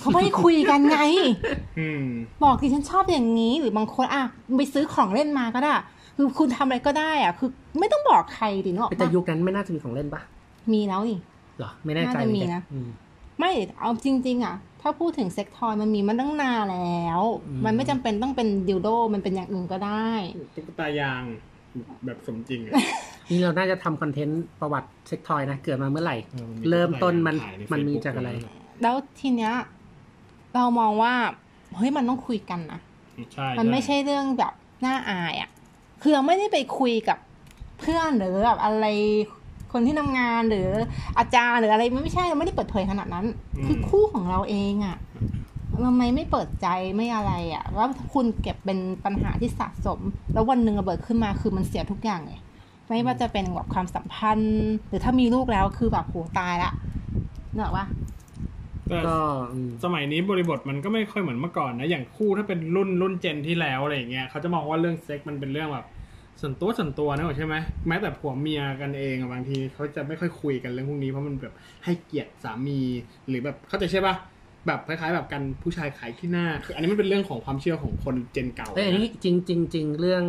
เขาไม่คุยกันไงอืมบอกที่ฉันชอบอย่างนี้ หรือบางคนอะไปซื้อของเล่นมาก็ได้ คือคุณทำอะไรก็ได้อะคือไม่ต้องบอกใครดิเนาะแต่ยุคนั้นไม่น่าจะมีของเล่นปะมีแล้วนี่เหรอ ไม่แน่ใจน่าจะมีเหอกันะอืมไม่เอาจริง ๆ อะ ถ้าพูดถึงเซ็กทอยมันมีมาตั้งนานแล้วอืมมันไม่จำเป็นต้องเป็นดิวโดมันเป็นอย่างอื่นก็ได้ตุ๊กตายางแบบสมจริงอะนี่เราน่าจะทำคอนเทนต์ประวัติเซ็กทอยนะ เกิดมาเมื่อไหร่เออมันมีเริ่มต้นมันขายในมันมี Facebook จากอะไรเลยแล้วทีเนี้ย เรามองว่าเฮ้ยมันต้องคุยกันนะใช่มันไม่ใช่เรื่องแบบน่าอายอะ คือเราไม่ได้ไปคุยกับเพื่อนหรือแบบอะไรคนที่ทำงานหรืออาจารย์หรืออะไรมันไม่ใช่เราไม่ได้เปิดเผยขนาดนั้น คือคู่ของเราเองอะทำไมไม่เปิดใจไม่อะไรอะว่าคุณเก็บเป็นปัญหาที่สะสม แล้ววันหนึ่งระเบิดขึ้นมาคือมันเสียทุกอย่างเลยไม่ว่าจะเป็นแบบความสัมพันธ์ หรือถ้ามีลูกแล้วคือแบบโหตายละเนกอะปะแต่ ก็อืมสมัยนี้บริบทมันก็ไม่ค่อยเหมือนเมื่อก่อนนะ อย่างคู่ถ้าเป็นรุ่นรุ่นเจนที่แล้วอะไรอย่างเงี้ยเขาจะมองว่าเรื่องเซ็กมันเป็นเรื่องแบบส่วนตัวส่วนตัวนะใช่ไหมแม้แต่ผัวเมียกันเองอะบางทีเขาจะไม่ค่อยคุยกันเรื่องพวกนี้เพราะมันแบบให้เกียรติสามี หรือแบบเข้าใจใช่ปะแบบคล้ายๆแบบกันผู้ชายขายขี้หน้าคืออันนี้มันเป็นเรื่องของความเชื่อของคนเจนเก่าเอ้ยอันนี้จริงจริงจริงเรื่อง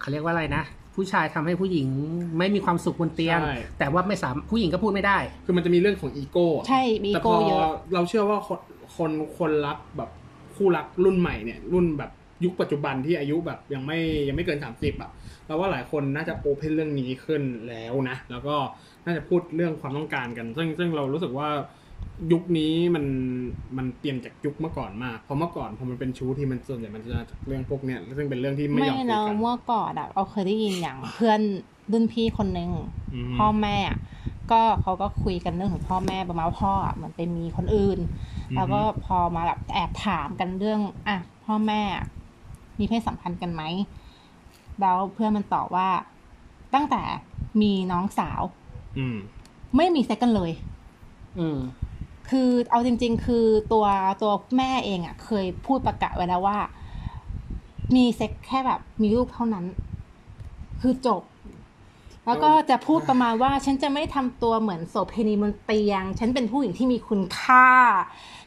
เขาเรียกว่าอะไรนะ ผู้ชายทำให้ผู้หญิงไม่มีความสุขบนเตียงใช่แต่ว่าไม่สามผู้หญิงก็พูดไม่ได้ คือมันจะมีเรื่องของอีโก้อะใช่มีแต่พโกอเยอะเราเชื่อว่าคนคนคนรักแบบคู่รักรุ่นใหม่เนี่ยรุ่นแบบยุคปัจจุบันที่อายุแบบยังไม่ยังไม่เกินสามสิบอะเราว่าหลายคนน่าจะโอเพนเรื่องนี้ขึ้นแล้วนะ แล้วก็น่าจะพูดเรื่องความต้องการกัน ซึ่งซึ่งเรารู้สึกว่า ยุคนี้มันมันเปลี่ยนจากยุคเมื่อก่อนมากเพราะเมื่อก่อนพอมันเป็นชู้ที่มันส่วนใหญ่มันจะจากเรื่องพวกเนี้ยซึ่งเป็นเรื่องที่ไม่ไม่ยอมคุยเรากันเมื่อก่อนอะเราเคยได้ยินอย่างเพื่อนรุ่นพี่คนหนึ่งอืมพ่อแม่อะก็เขาก็คุยกันเรื่องของพ่อแม่ประมาณว่าพ่ออะเหมือนไปมีคนอื่น แล้วก็พอมาแบบแอบถามกันเรื่องอะพ่อแม่อะมีเพศสัมพันธ์กันไหมแล้วเพื่อนมันตอบว่าตั้งแต่มีน้องสาว อืมไม่มีเซ็กกันเลย อืม คือเอาจริง ๆ คือตัวตัวแม่เองอะ่ะ เคยพูดประกาศไว้แล้วว่า มีเซ็กแค่แบบ มีลูกเท่านั้น คือจบ แล้วก็จะพูดประมาณว่า ฉันจะไม่ทำตัวเหมือนโสเภณีบนเตียง ฉันเป็นผู้หญิงที่มีคุณค่า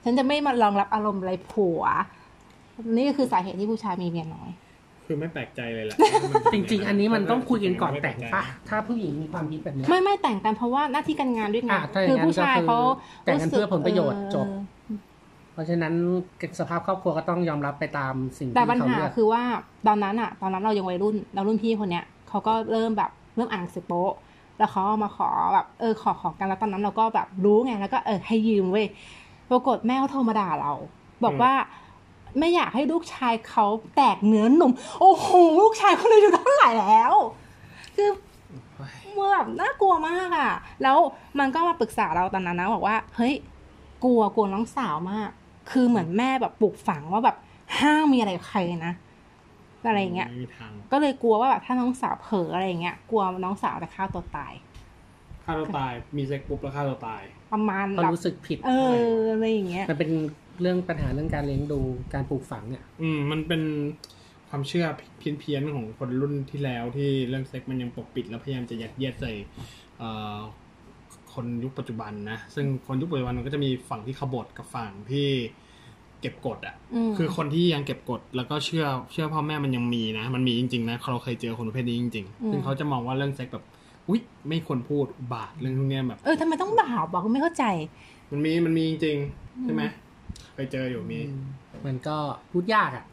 ฉันจะไม่มารองรับอารมณ์ไรผัว นี่ก็คือสาเหตุที่ผู้ชายมีเมียน้อย คืคือไม่แปลกใจเลยแหละจริง ๆ อันนี้มันต้องคุยกันก่อนแต่งปะถ้าผู้หญิงมีความคิดแบบเนี้ยไม่ไม่แต่งกันเพราะว่าหน้าที่การงานด้วยไงอะถ้าอย่างคือนั้นผู้ชายก็คือเขาแต่งกันเพื่อผลประโยชน์เออจบ เพราะฉะนั้นสภาพครอบครัวก็ต้องยอมรับไปตามสิ่งที่แต่ปัญเขาหาเลือกคือว่าตอนนั้นอะตอนนั้นเรายังวัยรุ่นเรารุ่นพี่คนเนี้ยเขาก็เริ่มแบบเริ่มอ่านหนังสือโป๊ะแล้วเขาเอามาขอแบบเออขอขอกันแล้วตอนนั้นเราก็แบบรู้ไงแล้วก็เออให้ยืมเว้ยปรากฏแม่เขาโทรมาด่าเรา บอกว่า ไม่อยากให้ลูกชายเขาแตกเนื้อหนุ่ม โอ้โหลูกชายเขาเลยอยู่เท่าไหร่แล้ว คือมันแบบน่ากลัวมากอะ่ะ แล้วมันก็มาปรึกษาเราตอนนั้นนะบอกว่า เฮ้ย กลัวกลัวน้องสาวมาก คือเหมือนแม่แบบปลูกฝังว่าแบบห้ามมีอะไรกับใครนะอะไรอย่างเงี้ยไม่มีทางก็เลยกลัวว่าแบบถ้าน้องสาวเผลออะไรอย่างเงี้ยกลัวน้องสาวจะฆ่าตัวตายฆ่าตัวตายมีเซ็กปุ๊บแล้วฆ่าตัวตาย ประมาณเขาแบบรู้สึกผิด เอออะไรอย่างเงี้ยมันเป็น เรื่องปัญหาเรื่องการเลี้ยงดูการปลูกฝังเนี่ย อืมมันเป็นความเชื่อเพี้ยนๆของคนรุ่นที่แล้วที่เรื่องเซ็กมันยังปกปิด แล้วพยายามจะยัดเยียดใส่เอ่อคนยุคปัจจุบันนะ ซึ่งคนยุคปัจจุบันมันก็จะมีฝั่งที่ขบฏกับฝั่งที่เก็บกดอะอืมคือคนที่ยังเก็บกดแล้วก็เชื่อเชื่อพ่อแม่มันยังมีนะ มันมีจริงๆนะเราเคยเจอคนประเภทนี้จริงอืมๆซึ่งเขาจะมองว่าเรื่องเซ็กแบบอุ๊ยไม่ควรพูดอุบาทเรื่องพวกเนี้ยแบบ เออทำไมต้องด่าบอกไม่เข้าใจ มันมีมันมีจริงๆใช่ไหม เคยเจออยู่มี มันก็พูดยากอะ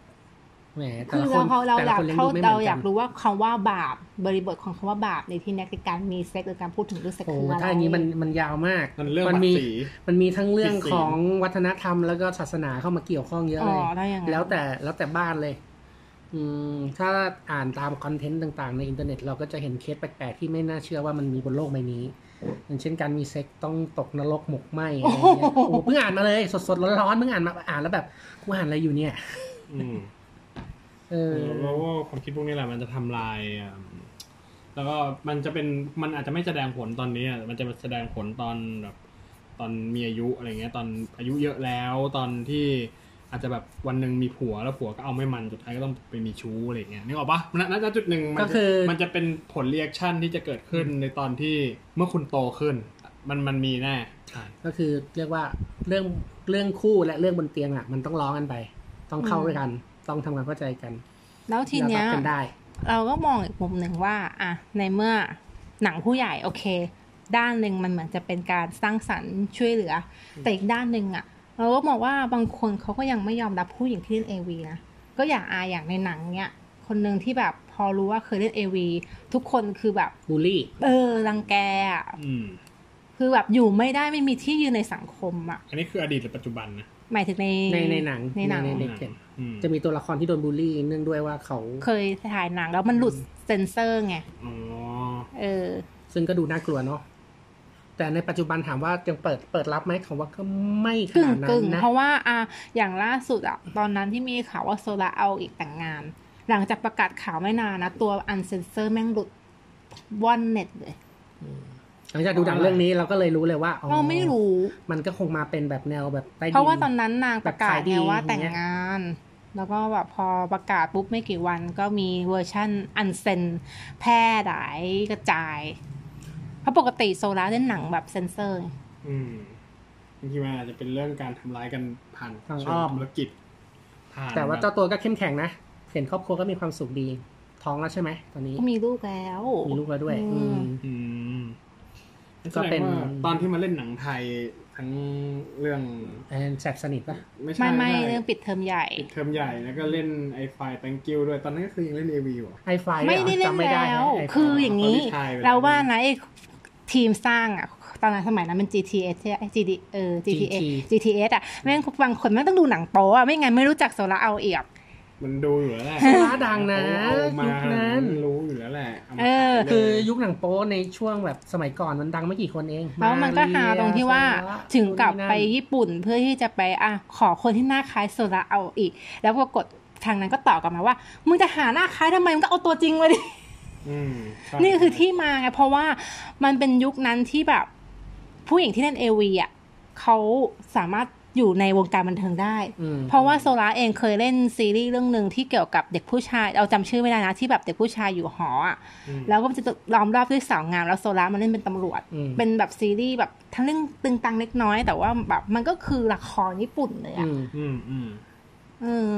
แหมแต่คือละคนเราเราแต่อละยากคนเลี้ยงเขาดูไม่เหเรามือนอกัยานกรู้ว่าคำว่าบาปบริบทของคำว่าบาปในที่นี้คือการมีเซ็กหรือการพูดถึงเรื่องเซ็กโอ้คืออะไรถ้าอย่างนี้มันมันยาวมากมันเรื่องมับัตมี รสี มันมีทั้งเรื่องผิดศีล ของวัฒนธรรมแล้วก็ศาสนาเข้ามาเกี่ยวข้องเยอะอ๋อเลยได้ยังไงแล้วแต่แล้วแต่บ้านเลย อืม ถ้าอ่านตาม content ต่างๆ ในอินเทอร์เน็ตเราก็จะเห็นเคสแปลกๆ ที่ไม่น่าเชื่อว่ามันมีบนโลกใบนี้ อย่างเช่นการมีเซ็กซ์ต้องตกนรกหมกไหมอะไรเงี้ยโอ้โหเพิ่งอ่านมาเลยสดๆร้อนๆเพิ่งอ่านมาอ่านแล้วแบบกูอ่านอะไรอยู่เนี่ย อืมเออแล้วว่าความคิดพวกนี้แหละมันจะทำลายอะแล้วก็มันจะเป็นมันอาจจะไม่แสดงผลตอนนี้อะมันจะแสดงผลตอนแบบ ตอนมีอายุอะไรเงี้ย ตอนอายุเยอะแล้วตอนที่ อาจจะแบบวันหนึ่งมีผัวแล้วผัวก็เอาไม่มันสุดท้ายก็ต้องไปมีชู้อะไรเงี้ยนึกออกปะณณจุดหนึ่งมันก็จะคือมันจะเป็นผล reaction ที่จะเกิดขึ้นในตอนที่เมื่อคุณโตขึ้น มันมันมีแน่ใช่ก็คือเรียกว่าเรื่องเรื่องคู่และเรื่องบนเตียงอะ มันต้องร้องกันไป ต้องเข้าด้วยกัน ต้องทำความเข้าใจกัน แล้วทีเนี้ยแล้วรับกันได้เราก็มองอีกมุมหนึ่งว่า อะในเมื่อหนังผู้ใหญ่โอเค ด้านหนึ่งมันเหมือนจะเป็นการสร้างสรรค์ช่วยเหลือ แต่อีกด้านหนึ่งอะ เราก็มองว่าบางคนเขาก็ยังไม่ยอมรับผู้หญิงที่เล่นเอวีนะก็อย่างอาอย่างในหนังเนี้ยคนหนึ่งที่แบบพอรู้ว่าเคยเล่นเอวีทุกคนคือแบบบูลลี่ เออรังแกอะอืมคือแบบอยู่ไม่ได้ไม่มีที่ยืนในสังคมอะ อันนี้คืออดีตหรือปัจจุบันนะหมายถึงในในในหนังในหนังในเห็นอืมจะมีตัวละครที่โดนบูลลี่เนื่องด้วยว่าเขาเคยถ่ายหนังแล้วมันหลุดเซนเซอร์ไงอ๋อเออ ซึ่งก็ดูน่ากลัวเนาะ แต่ในปัจจุบันถามว่ายังเปิดเปิดรับไหมเขาว่าก็ไม่ขกึ่งนาดนั้กึ่นงนะเพราะว่าอะอย่างล่าสุดอะตอนนั้นที่มีข่าวว่าโซลาเอาอีกแต่งงาน หลังจากประกาศข่าวไม่นานนะ ตัวอันเซนเซอร์แม่งหลุดว่อนเน็ตเลยหลังจากดูหนังเรื่องนี้เราก็เลยรู้เลยว่าอ๋อเราไม่รู้ มันก็คงมาเป็นแบบแนวแบบใต้ดินเพราะว่าตอนนั้นนางประกาศแบบขายดีไงว่าอย่างแต่งเงี้ยงาน แล้วก็แบบพอประกาศปุ๊บไม่กี่วันก็มีเวอร์ชั่นอันเซนแพร่หลายกระจายเพ ราะปกติโซลาเล่นหนังแบบเซนเซอร์ไงอืมบางทีมันอาจจะเป็นเรื่องการทำร้ายกันผ่านทางเชิอ้อมธุรกิจผ่านแต่ว่าบบเจ้าตัวก็เข้มแข็งนะเห็นครอบครัวก็มีความสุขดี ท้องแล้วใช่ไหมตอนนี้ก็มีลูกแล้ว มีลูกแล้วด้วย อือืมมอืมก็เป็นแสดงว่าตอนที่มาเล่นหนังไทยทั้งเรื่องแอนแสบสนิทปะไม่ใช่ไม่ไม่ใช่เรื่องปิดเทอมใหญ่ปิดเทอมใหญ่แล้วก็เล่นไอไฟ thank you ด้วยตอนนั้นก็คือยังเล่นเอวีอยู่อะไอไฟไม่ได้เล่นจำไม่ได้แล้วไอไฟคืออย่างนี้ตอนที่ถ่ายไปแล้วเราว่านะไอ้ ทีมสร้างอะตอนนั้นสมัยนั้นมัน GTS ใช่ไหม GD เออ GTS GTS อะแม่งบางคนแม่งต้องดูหนังโป๊อะไม่งั้นไม่รู้จักโซลาเอาเอียบมันดูอยู่แล้วแหละโซล่าดังนะเอามายุคนั้นรู้อยู่แล้วแหละามาเออขายเลยคือยุคหนังโป๊ในช่วงแบบสมัยก่อนมันดังไม่กี่คนเองแล้วมันก็หาตรงที่ว่าโซล่ถึงกลับนู่นนี่นั่นไปญี่ปุ่นเพื่อที่จะไปอะขอคนที่หน้าคล้ายโซลาเอาอีก แล้วปรากฏทางนั้นก็ตอบกลับมาว่า มึงจะหาหน้าคล้ายทำไมมึงก็เอาตัวจริงมาดิอืมใช่ นี่คือที่มาไงเพราะว่ามันเป็นยุคนั้นที่แบบ ผู้หญิงที่เล่นเอวีอะเขาสามารถอยู่ในวงการบันเทิงได้อืมเพราะว่าโซลาเองเคยเล่นซีรีส์เรื่องหนึ่งที่เกี่ยวกับเด็กผู้ชาย เอาจำชื่อไม่ได้นะที่แบบเด็กผู้ชายอยู่หออะอืมแล้วก็จะล้อมรอบด้วยสาวงามแล้วโซลามันเล่นเป็นตำรวจอืมเป็นแบบซีรีส์แบบทั้งเรื่องตึงตังเล็กน้อย แต่ว่าแบบมันก็คือละครญี่ปุ่นเลยอือะมอืมอืมเออ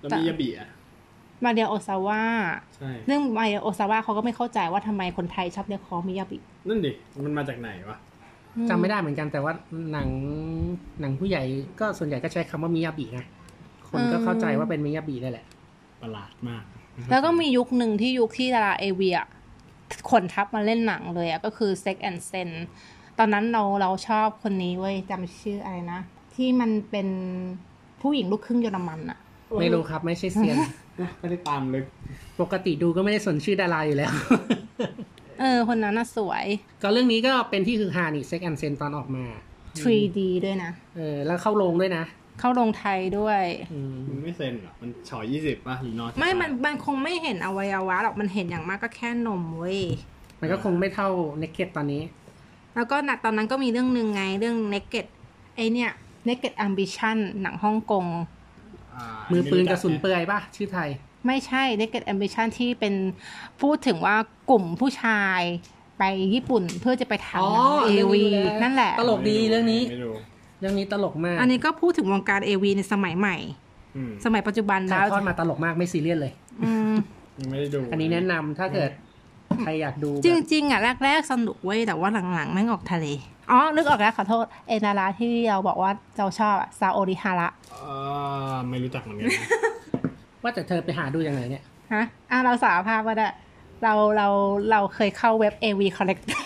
แล้วมียาบีอะ มาเรียโอซาวะใช่เรื่องมาเรียโอซาวะเขาก็ไม่เข้าใจว่าทำไมคนไทยชอบเรียกเขามิยาบินั่นดิมันมาจากไหนวะจำไม่ได้เหมือนกันแต่ว่าหนังหนังผู้ใหญ่ก็ส่วนใหญ่ก็ใช้คำว่ามิยาบินะคนก็เข้าใจว่าเป็นมิยาบินั่นแหละ ประหลาดมาก แล้วก็มียุคหนึ่งที่ยุคที่ดาราเอเวียคนทับมาเล่นหนังเลยอะก็คือ Sex and Sen ตอนนั้นเราเราชอบคนนี้เว้ยจำชื่ออะไรนะ ที่มันเป็นผู้หญิงลูกครึ่งเยอรมันอะ ไม่รู้ครับ ไม่ใช่เซียนไม่ได้ตามลึกปกติดูก็ไม่ได้สนชื่อดาราอยู่แล้ว เออ คนนั้นน่ะสวย ก็เรื่องนี้ก็เป็นที่คือฮานี่เซ็กแอนเซนตอนออกมา 3D ด้วยนะ เออ แล้วเข้าโรงด้วยนะเข้าโรงไทยด้วยอืมมันไม่เซ็นหรอ มันฉอยยี่สิบป่ะหรือนอนไม่ มันมันคงไม่เห็นอวัยวะหรอก มันเห็นอย่างมากก็แค่นมเว้ย มันก็คงไม่เท่าเนกเก็ตตอนนี้ แล้วก็นะตอนนั้นก็มีเรื่องหนึ่งไงเรื่อง Naked ไอเนี่ย Naked Ambition หนังฮ่องกงา มือปืนกระสุนเปื่อยป่ะ ชื่อไทย ไม่ใช่ Naked Ambition ที่เป็นพูดถึงว่ากลุ่มผู้ชายไปญี่ปุ่นเพื่อจะไปถ่ายหนังเอวีนั่นแหละ ตลกดีเรื่องนี้ไม่รู้เรื่องนี้ตลกมาก อันนี้ก็พูดถึงวงการเอวีในสมัยใหม่อืมสมัยปัจจุบันถ่าแล้ยวทอดมาตลกมากไม่ซีเรียสเลยอืมยังไม่ได้ดู อันนี้แนะนำถ้าเกิดใครอยากดูจแบบริง ๆ อะ แรก ๆ สนุกเว้ย แต่ว่าหลัง ๆ แม่งออกทะเล อ๋อ นึกออกแล้วขอโทษ เอนาราที่เราบอกว่าเราชอบอะซาโอริฮาระเอ่อไม่รู้จักเหมือนกันนะว่าแต่เธอไปหาดูยังไงเนี่ย ฮะ อะเราสารภาพว่าได้ เราเราเราเคยเข้าเว็บ AV Collector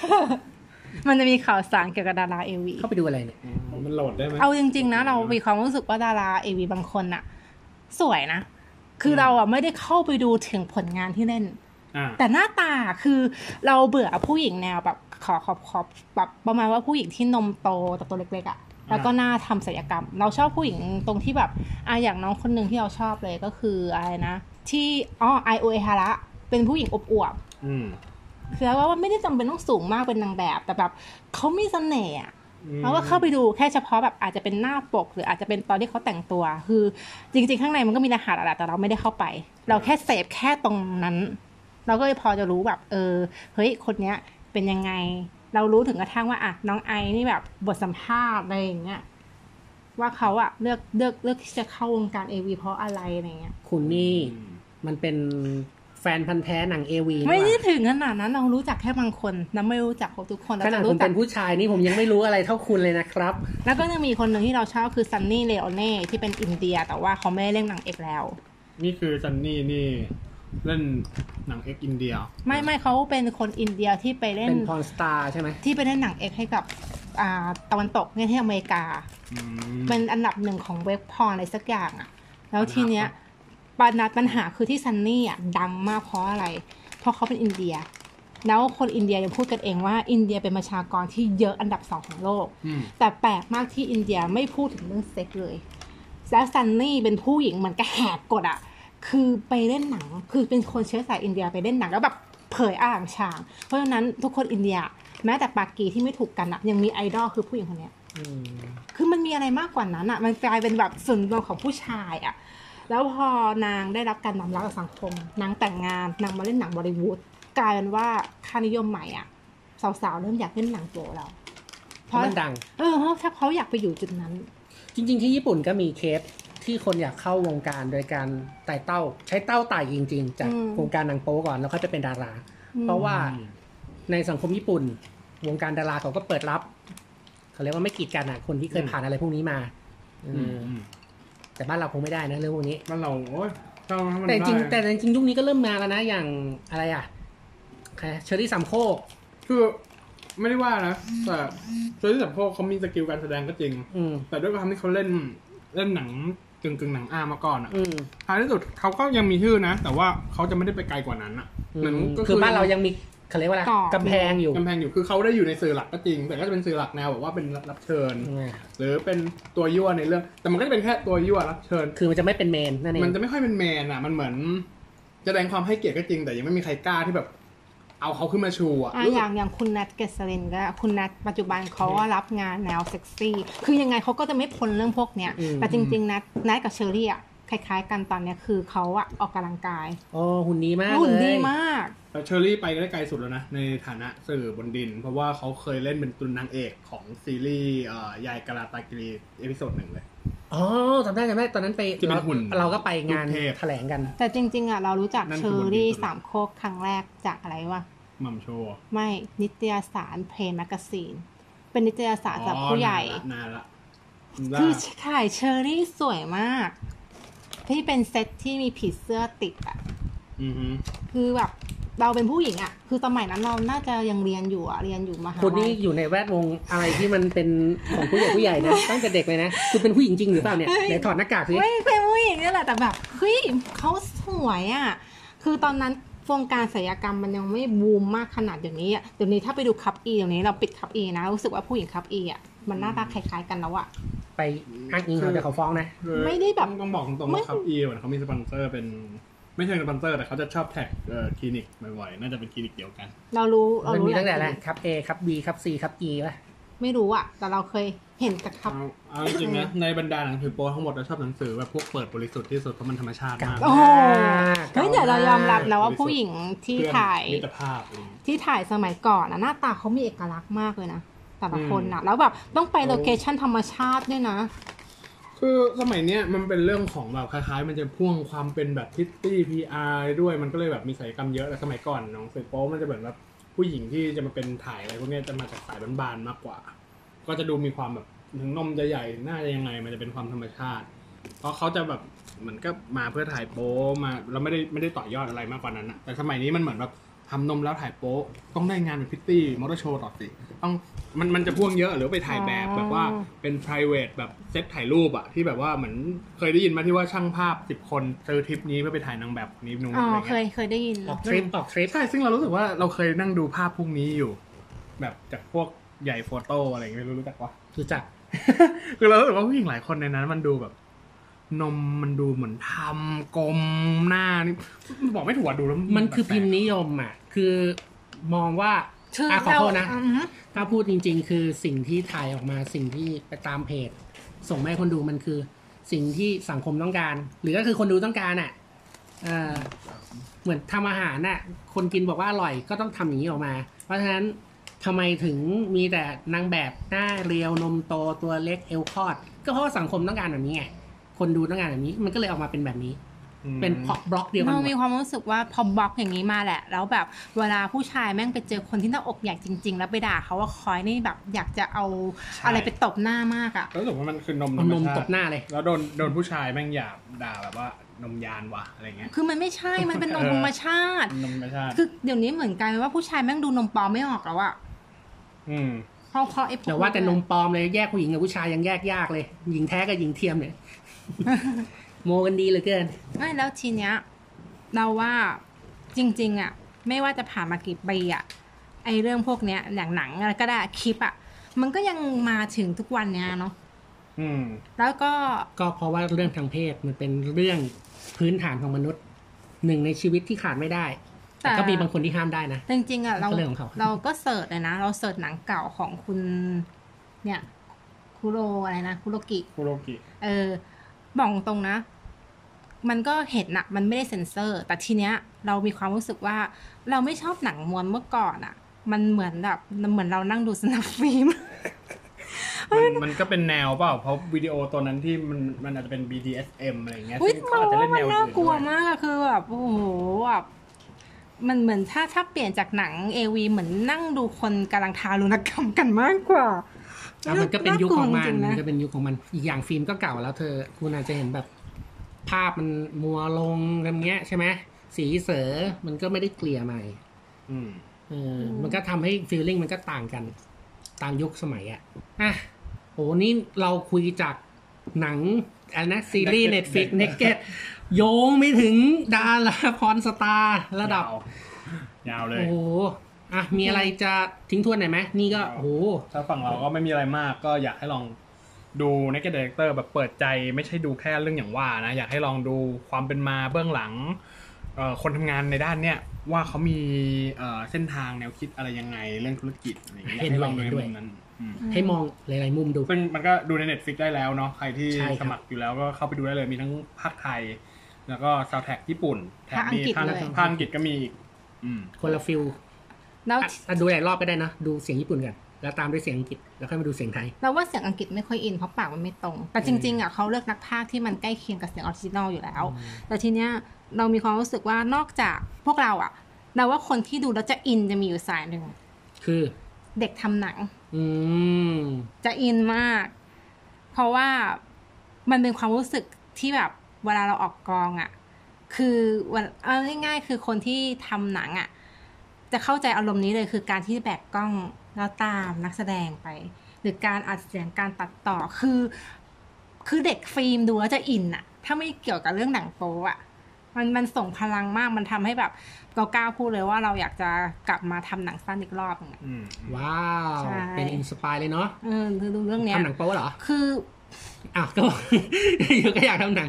มันจะมีข่าวสารเกี่ยวกับดารา AV เข้าไปดูอะไรเนี่ย มันโหลดได้ไหมเอาจริง ๆ นะ เรามีความรู้สึกว่าดารา AV บางคนอะสวยนะ คือเราอะไม่ได้เข้าไปดูถึงผลงานที่เล่นอ่าแต่หน้าตาคือเราเบื่อผู้หญิงแนวแบบ ขอขอบขอบแบบประมาณว่าผู้หญิงที่นมโตแต่ตัวเล็กๆอะ่ะแล้วก็หน้าทำศัลยกรรม เราชอบผู้หญิงตรงที่แบบอะอย่างน้องคนหนึ่งที่เราชอบเลยก็คืออะไรนะ ที่อ๋อไอโอเอฮาระเป็นผู้หญิงอบอวบอืมๆคือว่าไม่ได้จำเป็นต้องสูงมากเป็นนางแบบ แต่แบบเขามีเสน่ห์อะอืมเราก็เข้าไปดูแค่เฉพาะแบบอาจจะเป็นหน้าปก หรืออาจจะเป็นตอนที่เขาแต่งตัว คือจริง ๆ ข้างในมันก็มีรหัสอะไรแต่เราไม่ได้เข้าไป เราแค่เสพแค่ตรงนั้น เราก็เลยพอจะรู้แบบ เออเฮ้ยคนเนี้ย เป็นยังไง เรารู้ถึงกระทั่งว่าอะน้องไอนี่แบบบทสัมภาษณ์อะไรอย่างเงี้ยว่าเขาอะเลือกเลือกเลือกที่จะเข้าวงการเอวีเพราะอะไรอะไรเงี้ย คุณนี่อืมมันเป็นแฟนพันธ์แท้หนังเอวีไม่ได้ถึงขนาดนั้นเรารู้จักแค่บางคนเราไม่รู้จักครบทุกคนเราขนาดจะผมรู้จัเป็กนผู้ชายนี่ผมยังไม่รู้อะไรเท่าคุณเลยนะครับ แล้วก็ยังมีคนหนึ่งที่เราชอบคือซันนี่เลโอเน่ที่เป็นอินเดีย แต่ว่าเขาไม่ได้เล่นหนังเอ็กซ์แล้ว นี่คือซันนี่นี่ เล่นหนังเอ็กซ์อินเดีย ไม่ไม่เขาเป็นคนอินเดียที่ไปเล่นเป็น porn star ใช่ไหมที่ไปเล่นหนังเอ็กซ์ให้กับอ่าตะวันตกเนี่ยที่อเมริกาอืมเป็นอันดับหนึ่งของเว็บ porn อะไรสักอย่างอะแล้วทีเนี้ยปัญหาปัญหาคือที่ซันนี่อะดังมากเพราะอะไร เพราะเขาเป็นอินเดีย แล้วคนอินเดียยังพูดกันเองว่าอินเดียเป็นประชากรที่เยอะอันดับสองของโลกอืมแต่แปลกมากที่อินเดียไม่พูดถึงเรื่องเซ็กซ์เลย แล้วซันนี่เป็นผู้หญิงเหมือนกับแหกกฎอะ คือไปเล่นหนัง คือเป็นคนเชื้อสายอินเดียไปเล่นหนังแล้วแบบเผยอ่างฉาง เพราะฉะนั้นทุกคนอินเดีย แม้แต่ปากีที่ไม่ถูกกันอะยังมีไอดอลคือผู้หญิงคนเนี้ยอืมคือมันมีอะไรมากกว่านั้นอะมันกลายเป็นแบบส่วนรวมของผู้ชายอะแล้วพอนางได้รับการยอมรับจากสังคม นางแต่งงาน นางมาเล่นหนังบอลิวูดกลายเป็นว่าค่านิยมใหม่อะสาวๆเริ่มอยากเล่นหนังโปเราเพราะมันดัง เออเพราะถ้าเขาอยากไปอยู่จุดนั้น จริง ๆ ที่ญี่ปุ่นก็มีเคส ที่คนอยากเข้าวงการโดยการไต่เต้า ใช้เต้าไต่จริง ๆ จากอืมวงการหนังโป๊ก่อนแล้วก็จะเป็นดารา เพราะว่าในสังคมญี่ปุ่น วงการดาราเขาก็เปิดรับเขาเรียกว่าไม่กีดกันอะคนที่เคยอืมผ่านอะไรพวกนี้มาเออือมออืมแต่บ้านเราคงไม่ได้นะเรื่องพวกนี้บ้านเราโอ้ยถ้ามันแต่จริงได้แต่จริงยุคนี้ก็เริ่มมาแล้วนะอย่างอะไรอะใครเชอรี่สามโคกคือไม่ได้ว่านะแต่โดยที่สามโคกเขามี skillการแสดงก็จริงอืมแต่ด้วยความที่เขาเล่นเล่นหนัง กึ่งกึ่งๆหนังอาร์มาก่อนอะอืม ท้ายที่สุดเขาก็ยังมีชื่อนะ แต่ว่าเขาจะไม่ได้ไปไกลกว่านั้นอะเหมือนก็คือบ้านเรายังมีเขาเรียกว่าอะไรกรอบ กำแพงอยู่กำแพงอยู่คือเขาได้อยู่ในสื่อหลักก็จริง แต่ก็จะเป็นสื่อหลักแนวแบบว่าเป็นรับเชิญ อืมหรือเป็นตัวยั่วในเรื่อง แต่มันก็จะเป็นแค่ตัวยั่วรับเชิญ คือมันจะไม่เป็น main นั่นเองมันจะไม่ค่อยเป็น main อะ มันเหมือน แสดงความให้เกียรติก็จริง แต่ยังไม่มีใครกล้าที่แบบ เอาเขาขึ้นมาชูอะอะรู้อสึกย่างอย่างคุณนัทเกษรินก็คุณนัทปัจจุบันเขาก็รับงานแนวเซ็กซี่ คือยังไงเขาก็จะไม่พ้นเรื่องพวกเนี้ยอืมแต่จริง ๆ นัทนัทกับเชอรี่อะคล้าย ๆ กันตอนเนี้ยคือเขาอะออกกำลังกายโอ้หุ่นดีมากหุ่นเลยดีมากแต่เชอรี่ไปได้ไกลสุดแล้วนะ ในฐานะสื่อบนดิน เพราะว่าเขาเคยเล่นเป็นตุนนางเอกของซีรีส์เอ่อยายกาลาตากิรี episode หนึ่งเลยอ๋อจำได้จำได้ตอนนั้นไปที่เป็นเราหุ่นเราก็ไปงานลูกเทพแถลงกัน แต่จริง ๆอะเรารู้จักนั่นเชคืออคนรี่ที่สุดสามโคกครั้งแรกจากอะไรวะ มัมโชว์ไม่นิตยสารเพลแมกซีน เป็นนิตยสารสำหรับผู้ใหญ่ นานละ คืนานอละขายเชอรี่สวยมาก ที่เป็นเซ็ตที่มีผีเสื้อติดอะอือฮึคือแบบเราเป็นผู้หญิงอะคือสมัยนั้นเราน่าจะยังเรียนอยู่อะเรียนอยู่มหาคุณลันี่ยอยู่ในแวดวงอะไรที่มันเป็นของผู้ใหญ่ผู้ใหญ่นะ ตั้งแต่เด็กเลยนะคุณเป็นผู้หญิงจริงหรือเปล่าเนี่ยไหนถอดหน้ากากสิไม่เป็นผู้หญิงนี่แหละแต่แบบเฮ้ยเขาสวยอะคือตอนนั้น วงการศิลปกรรมมันยังไม่บูมมากขนาดเดี๋ยวนี้อะเดี๋ยวนี้ถ้าไปดู cup E เดี๋ยวนี้เราปิด cup E นะรู้สึกว่าผู้หญิง cup E อะมันหน้าตาคล้ายๆกันแล้วอะไปอ้างอิงเขาแต่เขาฟ้องนะคือไม่ได้แบบต้องต้องบอกตรงๆไม่ว่า cup E เหมือนเขามีสปอนเซอร์เป็นไม่ใช่สปอนเซอร์แต่เขาจะชอบ tag เอ่อคลินิกบ่อยๆน่าจะเป็นคลินิกเดียวกัน เรารู้เรามันรู้มีตั้งแต่หลาย cup A cup B cup C cup E ป่ะ ไม่รู้อะแต่เราเคยเห็นแต่ cup เอาเอาจริงๆนะในบรรดาหนังสือโป๊ทั้งหมดเราชอบหนังสือแบบพวกเปิดบริสุทธิ์ที่สุดเพราะมันธรรมชาติมากโอ้โหเก่าเฮ้ยเดี๋ยวเรายอมรับนะว่าบริสุทธิ์ผู้หญิงที่เพื่อนถ่าย มิตรภาพอะไรอย่างเงี้ย ที่ถ่ายสมัยก่อนนะหน้าตาเขามีเอกลักษณ์มากเลยนะ แต่ละคนนะแล้วแบบต้องไป location ธรรมชาติด้วยนะ คือสมัยเนี้ยมันเป็นเรื่องของแบบคล้ายๆ มันจะพ่วงความเป็นแบบ pretty PR ด้วยมันก็เลยแบบมีศัลยกรรมเยอะแต่สมัยก่อนหนังสือโป๊มันจะเหมือนแบบ ผู้หญิงที่จะมาเป็นถ่ายอะไรพวกนี้จะมาจากสายบานๆมากกว่า ก็จะดูมีความแบบถึงนมจะใหญ่หน้าจะยังไงมันจะเป็นความธรรมชาติ เพราะเขาจะแบบเหมือนก็มาเพื่อถ่ายโป๊มาเราไม่ได้ไม่ได้ต่อยอดอะไรมากกว่านั้นอะแต่สมัยนี้มันเหมือนแบบทำนมแล้วถ่ายโป๊ต้องได้งานเป็นพิตตี้มอเตอร์โชว์ต่อสิต้อง มันมันจะพ่วงเยอะหรือไปถ่ายแบบแบบว่าเป็น private แบบเซตถ่ายรูปอะที่แบบว่าเหมือนเคยได้ยินมาที่ว่าช่างภาพสิบคนซื้อทริปนี้เพื่อไปถ่ายนางแบบคนนี้นู้นอ๋ออะไรเคเงี้ยยเคยได้ยิน ออกทริปออกทริป ใช่ซึ่งเรารู้สึกว่าเราเคยนั่งดูภาพพวกนี้อยู่ แบบจากพวกใหญ่โฟโต้อะไรเงี้ยไม่รู้รู้จักปะรู้จัก คือเรารู้สึกว่าผู้หญิงหลายคนในนั้น มันดูแบบ นมมันดูเหมือนทำกลมหน้านี่บอกไม่ถูกอะดูแล้วมันคือพิมพ์นิยมอะ คือมองว่าคืออะขอโทษนะเราอือฮึ ถ้าพูดจริง ๆ คือสิ่งที่ถ่ายออกมาสิ่งที่ไปตามเพจ ส่งให้คนดูมันคือ สิ่งที่สังคมต้องการ หรือก็คือคนดูต้องการอะเออเหมือนทำอาหารน่ะคนกินบอกว่าอร่อยก็ต้องทำอย่างนี้ออกมา เพราะฉะนั้นทำไมถึงมีแต่นางแบบหน้าเรียวนมโตตัวเล็กเอวคลอด ก็เพราะว่าสังคมต้องการแบบนี้ไงคนดูต้องการแบบนี้ มันก็เลยออกมาเป็นแบบนี้ เป็นพอบล็อกเดียวกันเราหมมีดความรู้สึกว่าพอบล็อกอย่างนี้มาแหละ แล้วแบบเวลาผู้ชายแม่งไปเจอคนที่หน้าอกใหญ่จริง ๆ แล้วไปด่าเขาว่าคอยนี่แบบอยากจะเอาอะไรไปตบหน้ามากอะรู้สึกว่ามันคือนมธรเอารนมมชาตติบหน้าเลย แล้วโดนโดนผู้ชายแม่งหยาบด่าแบบว่านมยานว่ะอะไรเงี้ย คือมันไม่ใช่ มันเป็นนมเออธรรมชาติ นมธรรมชาติ คือเดี๋ยวนี้เหมือนกันว่าผู้ชายแม่งดูนมปลอมไม่ออกแล้วอะอืมเพราะเพราะไอ้พวกแต่ว่าแต่นมปลอมเลยแยกผู้หญิงกับผู้ชายยังแยกยากเลย หญิงแท้กับหญิงเทียมเนี่ย โมกันดีเหลือเกินไม่แล้วทีเนี้ย เราว่าจริง ๆอะไม่ว่าจะผ่านมากี่ปีอะไอเรื่องพวกเนี้ยอย่างหนังอะไรก็ได้คลิปอะมันก็ยังมาถึงทุกวันเนี้ยเนาะอืม แล้วก็ก็เพราะว่าเรื่องทางเพศมันเป็นเรื่องพื้นฐานของมนุษย์หนึ่งในชีวิตที่ขาดไม่ได้ แต่ก็มีบางคนที่ห้ามได้นะ จริงๆอะเราก็เรื่องของเขาเราก็เสิร์ชเลยนะ เราเสิร์ชหนังเก่าของคุณ เนี่ยคุโรอะไรนะคุโรกิคุโรกิ เออบอกตรงนะ มันก็เห็นนะมันไม่ได้เซ็นเซอร์ แต่ทีเนี้ยเรามีความรู้สึกว่า เราไม่ชอบหนังมวนเมื่อก่อนอะมันเหมือนแบบมันเหมือนเรานั่งดูสนับฟิล์มมันมันก็เป็นแนวเปล่าเพราะวิดีโอตัวนั้นที่มันมันอาจจะเป็น BDSM อะไรเงี้ยอุ้ยซึ่งมัเขานอาจจะเล่นมัแนนวน่าอื่นกลัวด้วยมากอะคือแบบโอ้โหแบบมันเหมือนถ้าถ้าเปลี่ยนจากหนังเอวีเหมือนนั่งดูคนกำลังทารุณกรรมกันมากกว่าอะมันก็เป็นยุคของมันากลัวจริๆมันนะก็เป็นยุคของมัน อีกอย่างฟิล์มก็เก่าแล้วเธอคุณอาจจะเห็นแบบ ภาพมันมัวลงแบบเงี้ยใช่ไหมสีเสอมันก็ไม่ได้เกลี่ยใหม่อืมเออ มันก็ทำให้ฟีลลิ่งมันก็ต่างกัน ตามยุคสมัยอะอะโหนี่เราคุยจากหนังอันนะซีรีส์ Netflix Naked โยงไม่ถึงดาราพรสตาร์ระดับยาวยาวเลย โอ้โหอะมีอะไรจะทิ้งทวนหน่อยไหมนี่ก็โอ้โหถ้าฝั่งเราก็ไม่มีอะไรมากก็อยากให้ลอง ดู Naked Director แบบเปิดใจไม่ใช่ดูแค่เรื่องอย่างว่านะ อยากให้ลองดูความเป็นมาเบื้องหลังเอ่อคนทำงานในด้านเนี้ยว่าเขามีเอ่อเส้นทางแนวคิดอะไรยังไงเรื่องธุรกิจอะไรอย่างเงี้ยอยากให้ลองดูในมุมนั้นอืมให้มองหลาย ๆ มุมดูซึ่งมันก็ดูใน Netflix ได้แล้วเนาะใครที่ใช่ครับสมัครอยู่แล้วก็เข้าไปดูได้เลยมีทั้งภาคไทย แล้วก็ซาวแท็กญี่ปุ่นแถมมีภาคอังกฤษภาคเลยภาคอังกฤษก็มีอีกอืมคนละ feel แล้วอะอะดูหลายรอบก็ได้นะดูเสียงญี่ปุ่นกัน แล้วตามด้วยเสียงอังกฤษ แล้วค่อยมาดูเสียงไทย เราว่าเสียงอังกฤษไม่ค่อยอินเพราะปากมันไม่ตรง แต่จริงๆอะเขาเลือกนักพากย์ที่มันใกล้เคียงกับเสียง original อยู่แล้ว แต่ทีเนี้ยเรามีความรู้สึกว่านอกจากพวกเราอะ เราว่าคนที่ดูแล้วจะอินจะมีอยู่สายหนึ่งคือ เด็กทำหนัง อืมจะอินมาก เพราะว่ามันเป็นความรู้สึกที่แบบเวลาเราออกกองอะ่ะ คือวันเอาง่ายๆ คือคนที่ทำหนังอะ่ะ จะเข้าใจอารมณ์นี้เลยคือการที่แบกกล้อง แล้วตามนักแสดงไป หรือการอัดเสียงการตัดต่อคือ คือเด็กฟิล์มดูแล้วจะอินอะ่ะถ้าไม่เกี่ยวกับเรื่องหนังโป๊อะ่ะมันมันส่งพลังมากมันทำให้แบบเรากล้าพูดเลยว่าเราอยากจะกลับมาทำหนังสั้นอีกรอบหนึงอะอืมว้าวใช่เป็น inspire เลยเนาะเออคือดูเรื่องเนี้ยทำหนังโป๊เหรอ คืออ้าวก็บอกอยู่ก็อยากทำหนัง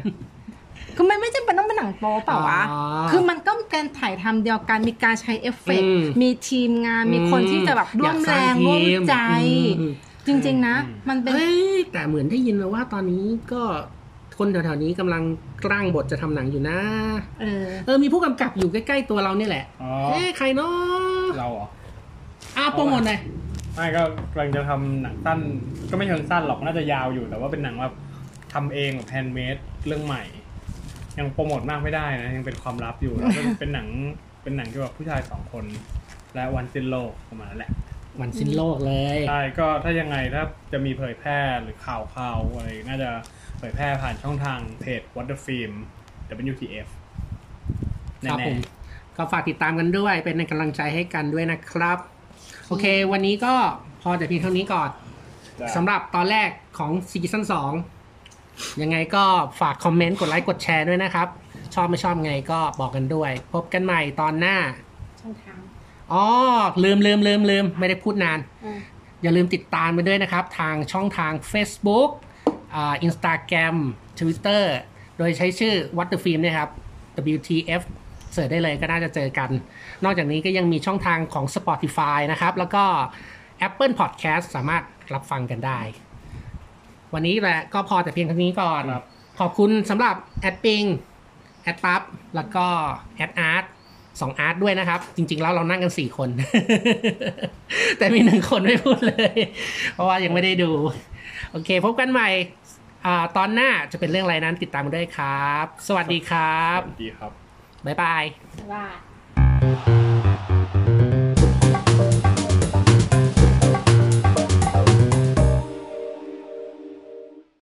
คือมันไม่จำเป็นต้องเป็นหนังโป๊เปล่าวะ อ๋อคือมันก็การถ่ายทำเดียวกัน มีการใช้เอฟเฟกต์อืมมีทีมงาน มีคนที่จะแบบร่วมแรงร่วมใจ อืมจริง ๆ นะ มันเป็นเฮ้ยแต่เหมือนได้ยินมาว่าตอนนี้ก็คนแถวๆนี้กำลังร่างบทจะทำหนังอยู่นะ เออ เออมีผู้กำกับอยู่ใกล้ๆตัวเราเนี่ยแหละ อ๋อ เอ๊ะใครเนาะเราเหรออ้าวโปรโมทหน่อยไม่ก็กำลังจะทำหนังสั้น ก็ไม่เชิงสั้นหรอก น่าจะยาวอยู่ แต่ว่าเป็นหนังแบบทำเองแบบ handmade เรื่องใหม่ ยังโปรโมทมากไม่ได้นะ ยังเป็นความลับอยู่แล้วก็เป็นหนังเป็นหนังเกี่ยวกับผู้ชายสองคน และวันสิ้นโลกประมาณนั้นแหละ วันสิ้นโลกเลยใช่ก็ถ้ายังไงถ้าจะมีเผยแพร่หรือข่าวข่าวอะไรน่าจะเผยแพร่ผ่านช่องทางเพจ Water Film WTF ครัแน่บผมก็ฝากติดตามกันด้วย เป็นกำลังใจให้กันด้วยนะครับ โอเค วันนี้ก็พอแต่เพียงเท่านี้ก่อนๆสำหรับตอนแรกของซีซั่นสอง ยังไงก็ฝากคอมเมนต์กดไลค์กดแชร์ด้วยนะครับ ชอบไม่ชอบไงก็บอกกันด้วย พบกันใหม่ตอนหน้า ช่องทางอ๋อลืมลืมลืมลืมไม่ได้พูดนานเอออย่าลืมติดตามไปด้วยนะครับ ทางช่องทาง Facebook อ่า Instagram Twitter โดยใช้ชื่อ What the Film นะครับ WTF เสิร์ชได้เลยก็น่าจะเจอกัน นอกจากนี้ก็ยังมีช่องทางของ Spotify นะครับ แล้วก็ Apple Podcast สามารถรับฟังกันได้ วันนี้แหละก็พอแต่เพียงเท่านี้ก่อนครับขอบคุณสำหรับแอดปิงแอดปั๊บแล้วก็แอดอาร์ตสองอาร์ตด้วยนะครับ จริง ๆ แล้วเรานั่งกันสี่คน แต่มีหนึ่งคนไม่พูดเลย เพราะว่ายังไม่ได้ดู โอเค พบกันใหม่อ่าตอนหน้าจะเป็นเรื่องอะไรนั้นติดตามกันด้วยครับ สวัสดีครับ สวัสดีครับ บ๊ายบายว่า